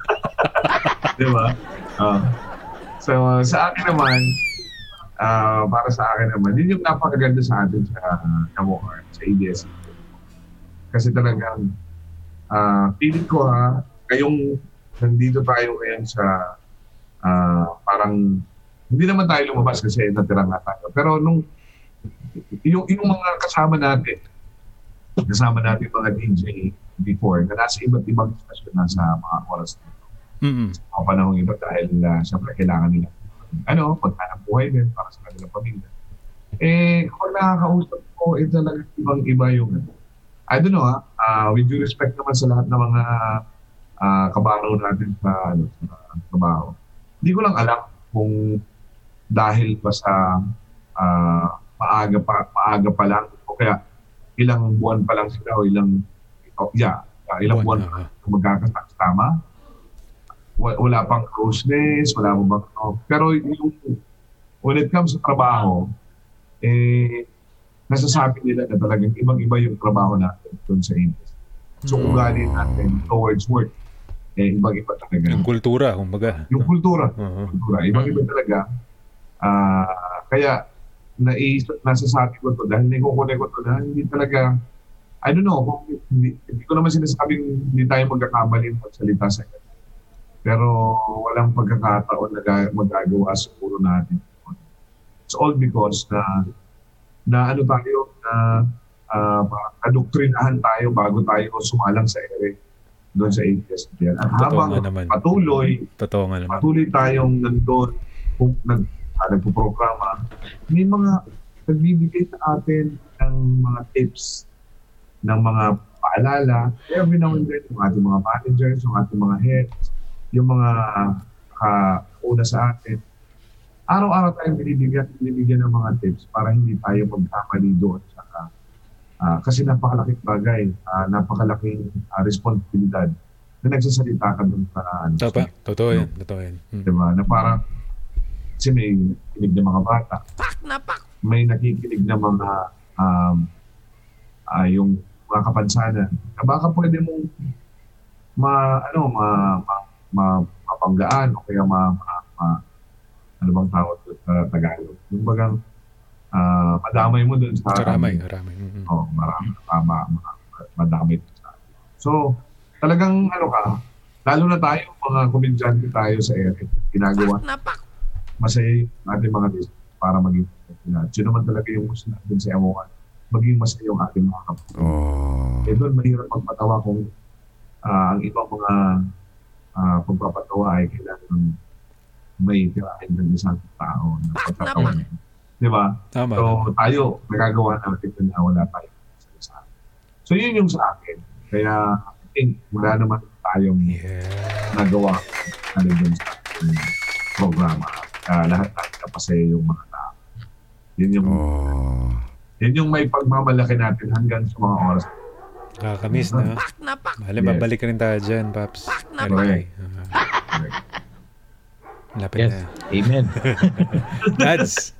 Di ba? Ah. so, sa akin naman, ah, para sa akin naman, yun yung napakaganda sa atin sa uh, Kamukhar, sa ABS. Kasi talagang, ah, feeling ko ha, kayong nandito tayo ngayon sa, ah, parang, hindi naman tayo lumabas kasi natira nga tayo. Pero nung, yung, yung mga kasama natin, kasama natin mga DJ before, na nasa iba't ibang stasyon na sa mga oras na Mm-mm. mga panahong iba dahil uh, siyempre kailangan nila ano, paghanap buhay din para sa kanilang pamilya. Eh, kapag nakakausap ko, eh talaga ibang-iba yung ano. I don't know ha, ah, with due respect naman sa lahat ng mga uh, kabaro natin sa, ano, sa trabaho. Hindi ko lang alam kung dahil ba sa ah, maaga pa maaga pa lang o kaya ilang buwan pa lang sila o ilang oh, yeah, ah, ilang buwan Buwan, pa lang magkakasama wala pang closeness, wala mo bang ano. Pero yung, when it comes sa trabaho, eh, nasasabi nila na talagang ibang-iba yung trabaho natin doon sa industry. So, Mm. ugali natin towards work, eh, ibang-iba talaga. Yung kultura, kumbaga. Yung kultura, Oo. kultura, ibang-iba talaga. Ah, kaya, nais, nasasabi ko to dahil naikukunin ko to na hindi talaga I don't know, hindi, hindi ko naman sinasabing hindi tayo magkakamali magsalita sa kanya. Pero walang pagkakataon na ga- magagawa siguro natin. It's all because na na ano tayo na uh, nadoktrinahan tayo bago tayo sumalang sa ere doon sa ABS-CBN. At Totoo habang naman. patuloy, Totoo nga naman. patuloy tayong nandun kung nag, ah, nagpo-programa, may mga nagbibigay sa atin ng mga tips, ng mga paalala. Every now and then, yung ating mga managers, yung ating mga heads, yung mga kauna sa atin. Araw-araw tayong binibigyan, binibigyan ng mga tips para hindi tayo magkamali doon sa ah, kasi napakalaking bagay, ah, napakalaking ah, responsibilidad na nagsasalita ka doon sa ano, Tapa, totoo yan. Totoo yan. Mm. Di ba? Na parang, kasi may kinig ng mga bata. May nakikinig ng mga, um, ah, yung mga kapansanan. Na baka pwede mong ma, ano, ma, ma, mapanggaan o kaya ma, ma, ma ano bang tawag doon sa Tagalog. Yung bagang, ah, madamay mo doon sa... Karamay, karamay. Mm-mm. Oo, marami, tama, ma- madami. So, talagang ano ka, lalo na tayo, mga komedyante tayo sa ere, ginagawa. Masaya yung ating mga business para maging lahat. Yun naman talaga yung gusto natin sa Emokan. Maging masaya yung ating mga kapatid. Oh. Eh doon, mahirap magpatawa kung ah, ang ibang mga ah, pagpapatawa ay kailangan may tirahin ng isang tao na pagtatawa. Di ba? Tama. So tayo, nagagawa natin na wala tayo sa So yun yung sa akin. Kaya I think wala naman tayong Yeah. nagawa ano dun sa programa. Uh, lahat natin napasaya yung mga tao. Yun yung, Oh. yun yung may pagmamalaki natin hanggang sa mga oras. Kakamiss na. Mahal, Yes. babalik ka rin tayo dyan, Paps. Anyway. ah, lapit Yes. na. Amen. <laughs> Dads,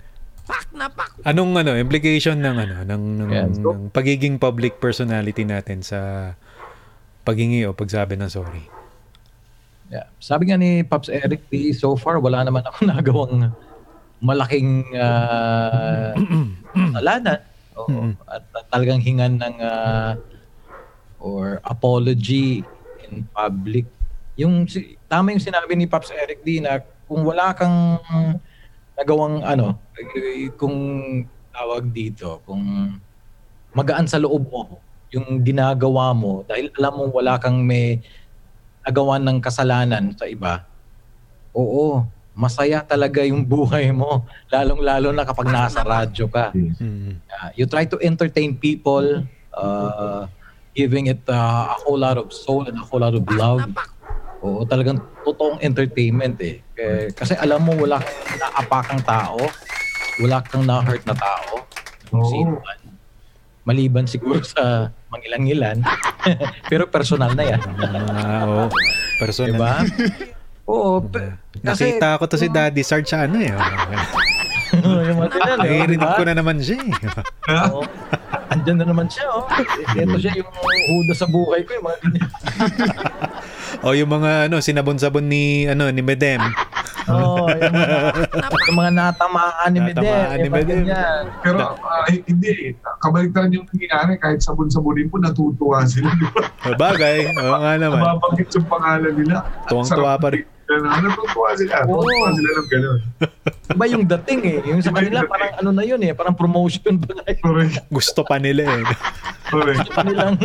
anong ano implication ng ano ng ng, Yes. ng pagiging public personality natin sa paghingi o pagsabi ng sorry? Yeah. Sabi nga ni Pops Eric D, so far wala naman ako <laughs> nagawang malaking uh, <clears throat> kasalanan. Oo. At, at talagang hingan ng ah, or apology in public. Yung si- tama yung sinabi ni Pops Eric D na kung wala kang nagawang ano, kung tawag dito, kung magaan sa loob mo yung ginagawa mo dahil alam mong wala kang may nagawa ng kasalanan sa iba, oo, masaya talaga yung buhay mo. Lalong-lalo na kapag nasa radyo ka. Uh, you try to entertain people, uh, giving it uh, a whole lot of soul and a whole lot of love. Oo, talagang totoong entertainment eh. Eh, Kasi alam mo, wala kang naapakang tao, wala kang na-hurt na tao, kung Oo. sino man. Maliban siguro sa mangilan-ngilan. <laughs> Pero personal na yan. Ah, oo. Personal. diba? Oo. pe- kasi, Nakita ko to si Daddy Sarge sa ano eh. <laughs> yung mga ganun, Narinig diba? ko na naman siya eh. <laughs> Oo. Andyan na naman siya, oh. <laughs> Ito siya yung huda sa buhay ko, yung mga ganyan. <laughs> O yung mga ano, sinabon-sabon ni ano ni Medem. Oo, yung mga, <laughs> yung mga natamaan ni Medem. Natamaan ni Medem. Pero ah, hindi, kabaligtaran yung nangyayari kahit sabon-sabunin po natutuwa sila. Di ba? O, Bagay, oo nga naman. Nababanggit yung pangalan nila. Tuwang-tuwa pa rin. Na, natutuwa sila. Natutuwa Oo. sila ng gano'n. Iba yung dating eh. Yung sa kanila, parang ano na yun eh. Parang promotion pa na yun. Correct. Gusto pa nila eh. Correct. Pa nilang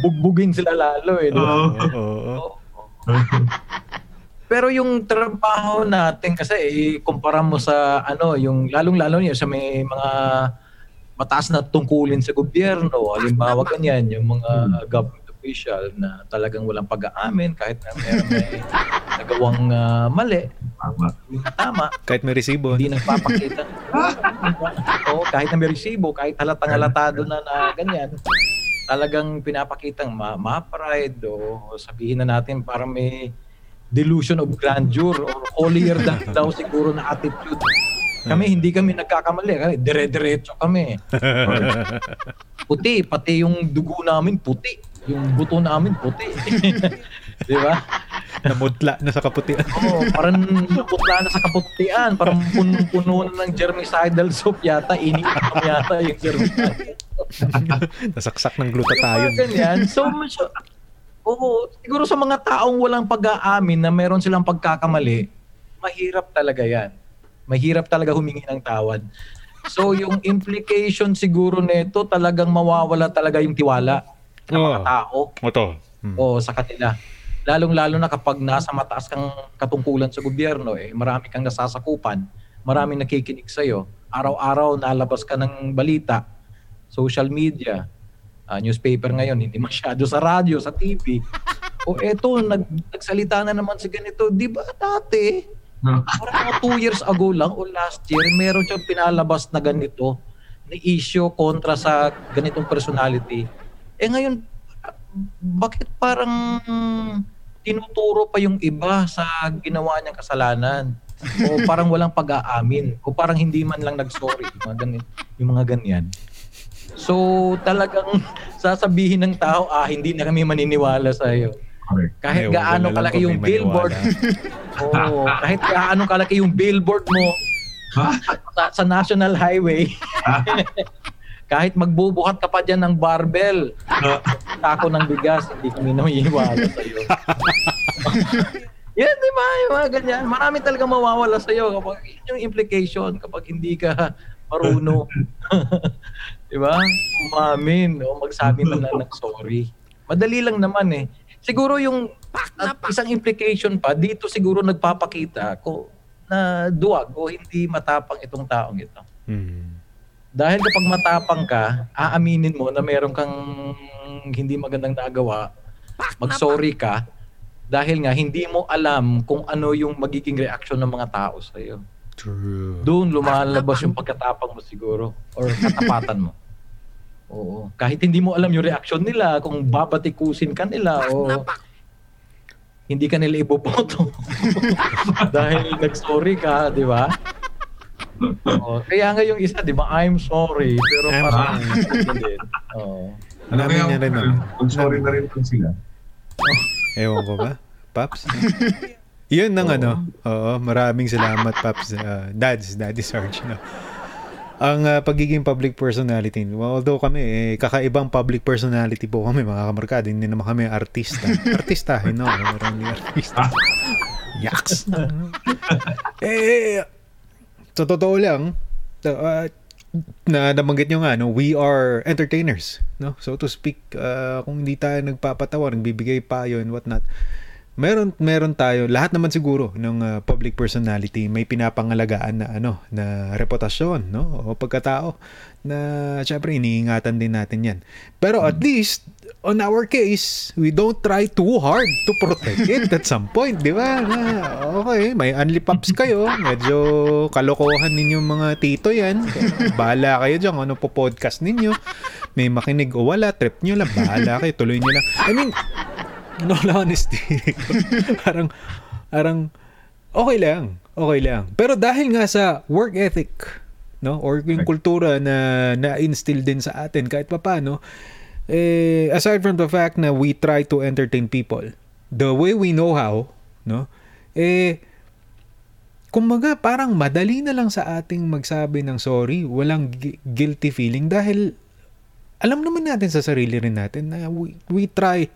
bugbugin sila lalo eh. di ba? Oo. Oo. Pero yung trabaho natin kasi ikumpara mo sa ano, yung lalong-lalo niya sa may mga mataas na tungkulin sa gobyerno, halimbawa ganyan, yung mga government official na talagang walang pag-aamin kahit na meron may <laughs> nagawang ah, mali, Tama. tama, Kahit may resibo. hindi nagpapakita. <laughs> Oo, kahit na may resibo, kahit halatang halatado na na ganyan, talagang pinapakitang ma, ma-pride o sabihin na natin parang may delusion of grandeur or holier than <laughs> daw siguro na attitude. Kami, hindi kami nagkakamali. Kami, dire-diretso kami. Puti, pati yung dugo namin puti. Yung buto namin puti. <laughs> Di ba? Namutla na sa kaputian. Oo, parang naputla na sa kaputian. Parang puno-puno na ng germicidal soap yata. Iniinom yata yung germicidal. Nasaksak ng glutathione. ganyan. So, so oo, siguro sa mga taong walang pag-aamin na meron silang pagkakamali, mahirap talaga yan. Mahirap talaga humingi ng tawad. So, yung implication siguro nito, talagang mawawala talaga yung tiwala ng mga Oo. tao Ito. Hmm. o sa kanila. Lalong-lalo na kapag nasa mataas kang katungkulan sa gobyerno, eh, marami kang nasasakupan, maraming nakikinig sa'yo. Araw-araw nalabas ka ng balita, social media, ah, newspaper ngayon, hindi <laughs> masyado sa radyo, sa TV. O eto, nag, nagsalita na naman si ganito. Di ba dati, parang mga two years ago lang o last year, meron siyang pinalabas na ganito, na issue kontra sa ganitong personality. Eh ngayon, bakit parang tinuturo pa yung iba sa ginawa niyang kasalanan? O <laughs> parang walang pag-aamin? O parang hindi man lang nag-sorry? Yung mga, ganyan, yung mga ganyan. So talagang <laughs> sasabihin ng tao, ah, hindi na kami maniniwala sa iyo. Kahit gaano kalaki yung billboard. <laughs> Oo, kahit gaano kalaki yung billboard mo sa, sa national highway, kahit magbubuhat ka pa dyan ng barbell, tako ng bigas, hindi kami namiiwala sa iyo. Yan, di ba? Yung mga ganyan. Marami talaga mawawala sa iyo kapag yun yung implication kapag hindi ka marunong. <laughs> di ba? Umamin o magsabi man lang ng sorry. Madali lang naman eh. Siguro yung at isang implication pa, dito siguro nagpapakita ko na duwag o hindi matapang itong taong ito. Hmm. Dahil kapag matapang ka, aaminin mo na meron kang hindi magandang nagawa, mag-sorry ka, dahil nga hindi mo alam kung ano yung magiging reaksyon ng mga tao sa iyo. True. Doon lumalabas yung pagkatapang mo siguro or katapatan mo. Oo. Kahit hindi mo alam yung reaksyon nila, kung babatikusin ka nila o hindi ka nila iboboto <laughs> dahil nag-sorry ka, di ba? Oo. Kaya nga yung isa, di ba, I'm sorry, pero I'm parang hindi. <laughs> Oo. Ano Namin kaya niya rin naman. kung sorry na rin sila. Ewan ko ba? Paps? <laughs> Yun ng ano. Oo, maraming salamat, Paps. Uh, dads, Daddy Sarge. No? Ang ah, pagiging public personality, although kami, eh, kakaibang public personality po kami, mga kamarkada, hindi naman kami artista. <laughs> Artista, eh, no? Maraming artista. Yaks! eh, sa totoo lang, uh, na nabanggit nyo nga, no, we are entertainers, no? So to speak, uh, kung hindi tayo nagpapatawa, nagbibigay payo and whatnot, meron meron tayo lahat naman siguro ng uh, public personality may pinapangalagaan na ano na reputasyon no o pagkatao na syempre iniingatan din natin 'yan. Pero at least on our case we don't try too hard to protect it at some point di ba? Na, okay may only pops kayo. Medyo kalokohan ninyo mga tito yan. Bahala kayo dyan ano po podcast ninyo. May makinig o wala trip nyo lang. Bahala kayo tuloy nyo lang. I mean in all honesty, <laughs> parang, parang, okay lang, okay lang. Pero dahil nga sa work ethic no? Or yung kultura na na-instill din sa atin kahit papaano. Eh, aside from the fact na we try to entertain people, the way we know how, no? Eh, kumbaga parang madali na lang sa ating magsabi ng sorry, walang gui- guilty feeling dahil alam naman natin sa sarili rin natin na we, we try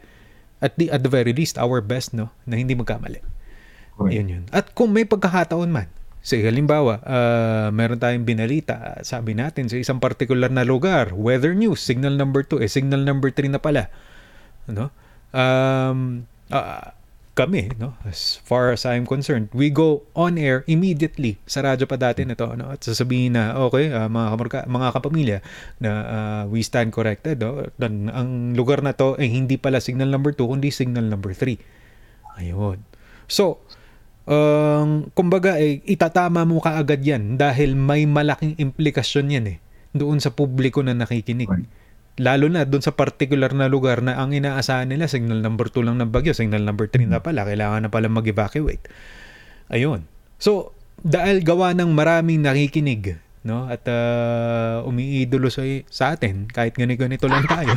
at the at the very least our best no na hindi magkamali. Correct. Yun yun. At kung may pagkakataon man, say halimbawa, ah, meron tayong binalita, sabi natin sa isang particular na lugar, weather news, signal number 2, eh signal number 3 na pala. Ano? Um, ah, kami, no? As far as I'm concerned, we go on air immediately sa radyo pa dati na to, no? At sasabihin na, okay, ah, mga kamorka, mga kapamilya, na ah, we stand corrected, no? Dan, ang lugar na to ay hindi pala signal number 2, kundi signal number 3. Ayun. So, um, kumbaga, eh, itatama mo kaagad yan dahil may malaking implikasyon yan eh doon sa publiko na nakikinig. Lalo na doon sa particular na lugar na ang inaasahan nila, signal number 2 lang ng bagyo, signal number 3 na pala, kailangan na pala mag-evacuate. Ayun. So, dahil gawa ng maraming nakikinig, no? At ah, umiidolo sa, sa atin, kahit ganito-ganito lang tayo,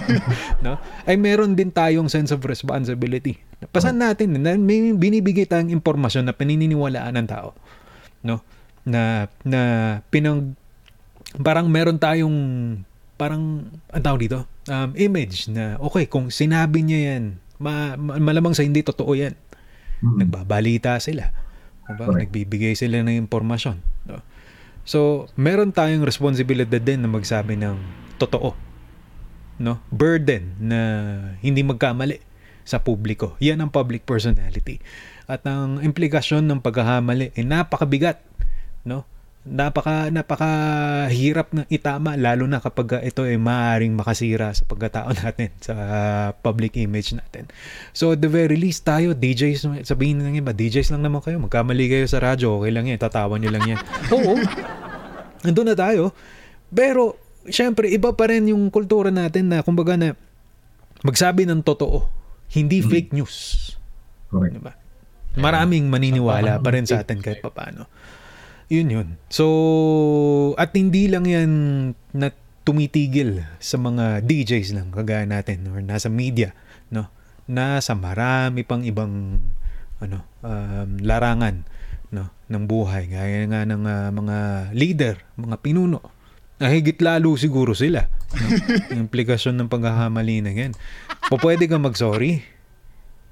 <laughs> no? Ay meron din tayong sense of responsibility. Pasan natin na may binibigay tayong impormasyon na pininiwalaan ng tao, no? Na na pinang parang meron tayong parang ang tawag dito um, image na okay kung sinabi niya yan ma, ma- malamang sa hindi totoo yan Mm. nagbabalita sila diba? Nagbibigay sila ng impormasyon no? So meron tayong responsibilidad din na magsabi ng totoo no? Burden na hindi magkamali sa publiko. Yan ang public personality. At ang implikasyon ng pagkahamali ay napakabigat no napaka napakahirap na itama lalo na kapag ito ay maaring makasira sa pagkatao <laughs> natin sa public image natin. So at the very least tayo DJs sabihin lang iba DJs lang naman kayo magkamali kayo sa radyo okay lang yan tatawa niyo lang yan. <laughs> Oo. Nandun na tayo. Pero syempre iba pa rin yung kultura natin na kumbaga na magsabi ng totoo, hindi fake news. Correct. Diba? Maraming maniniwala pa rin sa atin kahit papaano. Yun yun. So, at hindi lang yan na tumitigil sa mga DJs lang kagaya natin or nasa media, no? Nasa marami pang ibang ano, um, larangan no ng buhay gaya nga ng ah, mga leader, mga pinuno. Na higit lalo siguro sila. No? <laughs> Yung implikasyon ng paghahamali na yan. O pwede kang mag-sorry.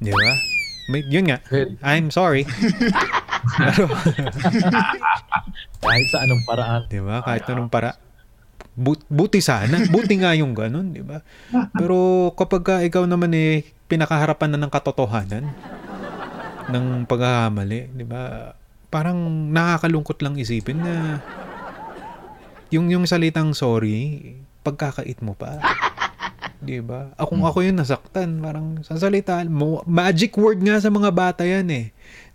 Di ba? May, yun nga. I'm sorry. <laughs> Pero, <laughs> Kahit sa anong paraan. di ba? Kahit anong para. But, buti sana. Buti nga yung ganun, di ba? Pero kapag ka ikaw naman eh, pinakaharapan na ng katotohanan ng paghahamali, di ba? Parang nakakalungkot lang isipin na yung yung salitang sorry, pagkakait mo pa. Di ba? Ako ako yung nasaktan, parang sa salita mo, magic word nga sa mga bata yan eh.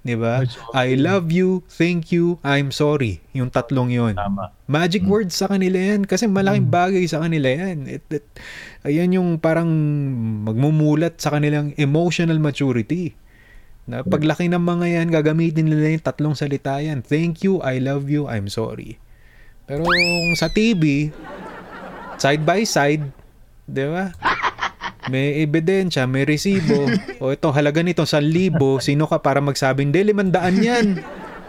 Di ba? I love you, thank you, I'm sorry. Yung tatlong yon. Tama. Magic words sa kanila yan kasi malaking bagay sa kanila yan. It, it, ayan yung parang magmumulat sa kanilang emotional maturity. Na paglaki ng mga yan, gagamitin nila yung tatlong salita yan. Thank you, I love you, I'm sorry. Pero kung sa TV, side by side, di ba? May ebidensya, may resibo. <laughs> O ito, halaga nito, 1,000. Sino ka para magsabing, hindi, limandaan yan.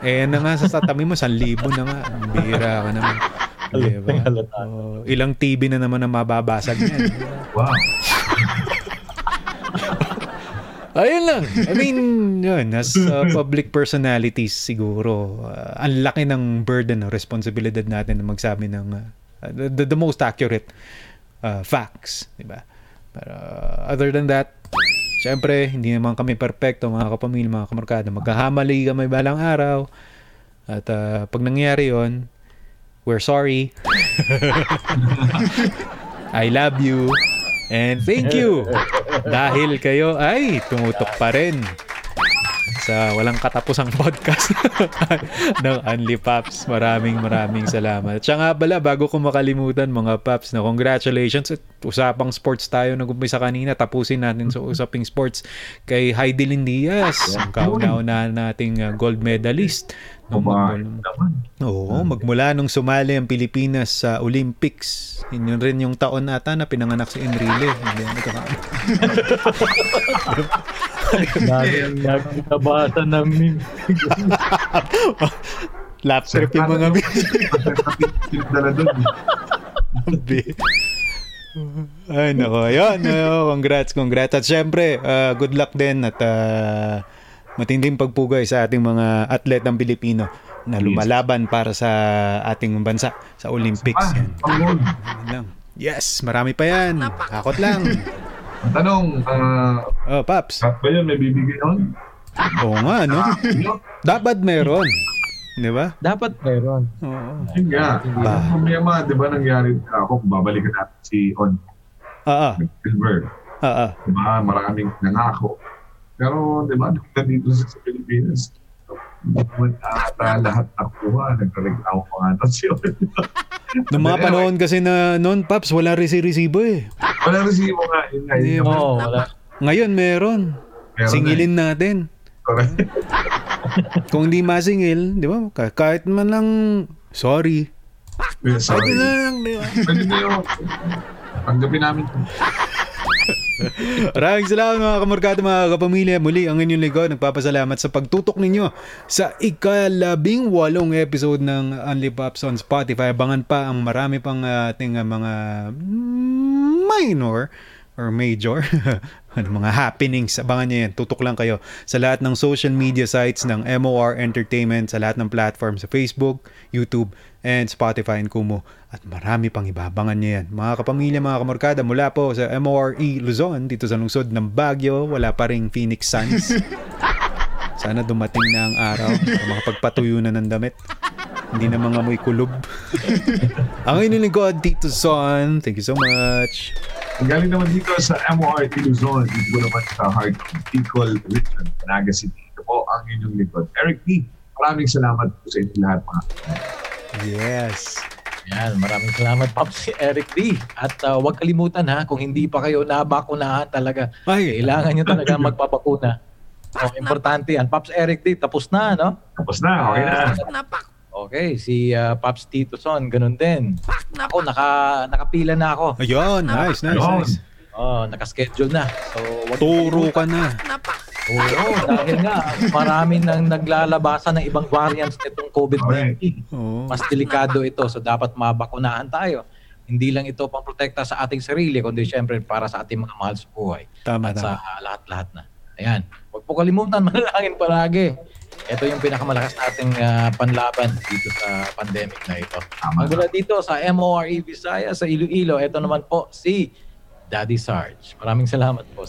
Eh, na nga sa tatabi mo, 1,000 na nga. Bihira ka naman. Di ba? Halata. O, ilang TV na naman ang mababasag yan. Wow. <laughs> Ayun lang. I mean, yun, as uh, public personalities siguro, uh, ang laki ng burden o responsibilidad natin na magsabi ng uh, the, the most accurate uh, facts, di ba? Pero uh, other than that, syempre, hindi naman kami perfecto, mga kapamilya, mga kamarkada. Magkahamali kami balang araw. At uh, pag nangyari yon we're sorry. <laughs> I love you. And thank you. <laughs> Dahil kayo ay tumutok pa rin sa walang katapusang <laughs> podcast <laughs> ng Unli Paps. Maraming maraming salamat. Siya nga pala, bago ko makalimutan mga Paps, na congratulations. At usapang sports tayo nag-umpisa kanina. Tapusin natin sa usaping sports kay Heidelin Diaz. Ang kauna-una nating uh, gold medalist. Nung Kumain magmula-. Oo, magmula nung sumali ang Pilipinas sa Olympics. Yun yun rin yung taon ata na pinanganak si Enrile. Hindi ako <laughs> nabasa ng meme. Lap trip yung mga Dala doon. Grabe. Ay, nako. Ayun, ayun, congrats, congrats. At syempre, uh, good luck din at uh, matinding pagpugay sa ating mga atlet ng Pilipino na lumalaban para sa ating bansa sa Olympics. Yan. Yes, marami pa yan. Hakot lang. Ang tanong, ah, Oh, Paps. lahat ba yun may bibigay nun? Oo nga, <laughs> no? Dapat meron. Di ba? Dapat meron. Oo. yun nga. Ba. Problema, di ba nangyari ako, babalikan natin si On Ah, ah. Silver. Ah, ah. Di ba, maraming nangako. Pero, di ba, siya sa Pilipinas, naman ata lahat nakuha, nagkareklamo pa nga ata siya. Noong mga <laughs> panahon kasi na noon, Paps, wala resi-resibo eh. Wala resibo nga, yun nga. Yun nga. Oo, wala. Ngayon, meron. Meron Singilin natin. Correct. <laughs> Kung hindi masingil, di ba? ka- Kahit man lang, sorry. Pwede sorry. na lang, di ba? Pwede na yun. Tanggapin namin. Maraming salamat mga kamarkada, mga kapamilya. Muli ang inyong lingkod. Nagpapasalamat sa pagtutok ninyo sa ikalabing walong episode ng Only Pops on Spotify. Abangan pa ang marami pang ating uh, mga minor or major <laughs> <laughs> ano, mga happenings. Abangan nyo yan. Tutok lang kayo sa lahat ng social media sites ng MOR Entertainment, sa lahat ng platforms sa Facebook, YouTube, and Spotify and Kumu. At marami pang iba. Abangan nyo yan. Mga kapamilya, mga kamorkada, mula po sa MORE Luzon, dito sa lungsod ng Baguio, wala pa ring Phoenix Suns. <laughs> Sana dumating na ang araw para makapagpatuyo na ng damit. Hindi na mga amoy kulob. <laughs> ang inyong lingkod, Tito Son. Thank you so much. Galing naman dito sa MORT Luzon, dito naman sa heart of Bicol Region, Naga City. Ito po ang inyong likod. Eric P. Maraming salamat po sa inyo lahat mga Yes. Yan, maraming salamat Pops Eric D. At uh, huwag kalimutan ha, kung hindi pa kayo nabakunahan talaga, Ay, kailangan nyo talaga <laughs> magpapakuna. Oh, importante yan. Pops Eric D, tapos na, no? Tapos na, okay na. Okay, si uh, Pops Tito Son, ganun din. Ako, naka, nakapila na ako. ayun. Nice, nice, Ayun. nice. Oh, nakaschedule na. So, wag Turo ka na. Oo, dahil nga, marami nang naglalabasan ng ibang variants nitong COVID-19. Oo. Mas delikado ito, so dapat mabakunahan tayo. Hindi lang ito pang protekta sa ating sarili, kundi syempre para sa ating mga mahal sa buhay. Tama, At sa tama. lahat-lahat na. Ayan. Huwag po kalimutan, <laughs> manalangin palagi. Ito yung pinakamalakas nating ah, panlaban dito sa pandemic na ito. Tama. Magmula dito sa MORE Visayas sa Iloilo, ito naman po si Daddy Sarge. Maraming salamat po.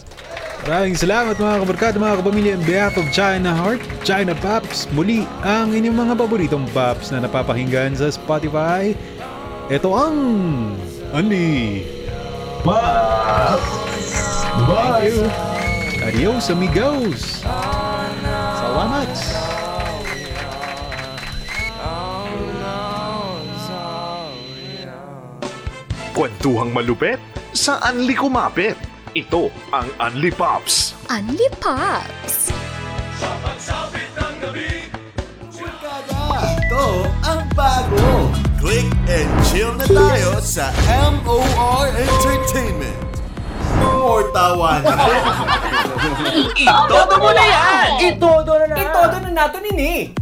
Maraming salamat mga kabarkada, mga kapamilya. On behalf of China Heart, China Pops, muli ang inyong mga paboritong Pops na napapakinggan sa Spotify. Ito ang Andy. Bye! Bye! Adios amigos. Salamat. Kwentuhang malupet sa Anli Kumapit. Ito ang Anli Pops. Unli Pops! Ito ang bago. Click and chill na tayo sa MOR Entertainment. More tawanan. <laughs> Itodo mo na yan! Itodo na na! Itodo na natin ini!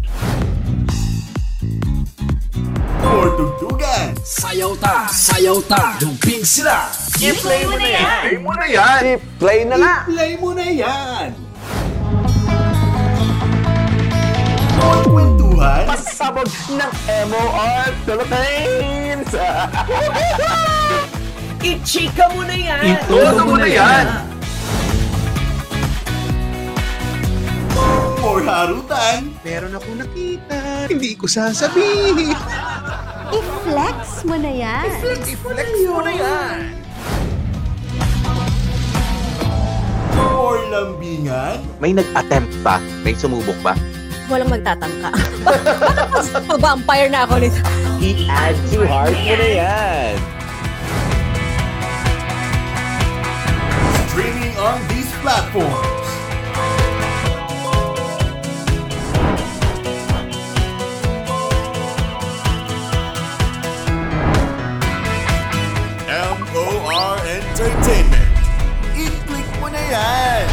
More tugtugan. Sayaw ta! Sayaw ta! Dumping sila! I-play mo na yan! Play mo na yan! Play na nga! Play mo na yan. More kwentuhan. Pasabog ng MOR Philippines! <laughs> I-chika mo na yan! Itodo mo na yan! More harutan. Meron ako nakita, hindi ko sasabihin. I-flex mo na yan! I-flex mo na yan! More lambingan? May nag-attempt ba? May sumubok ba? Walang magtatangka. <laughs> Vampire na ako nito. I-add to heart mo na yan. On these platforms. M.O.R. Entertainment. I-click mo na yan!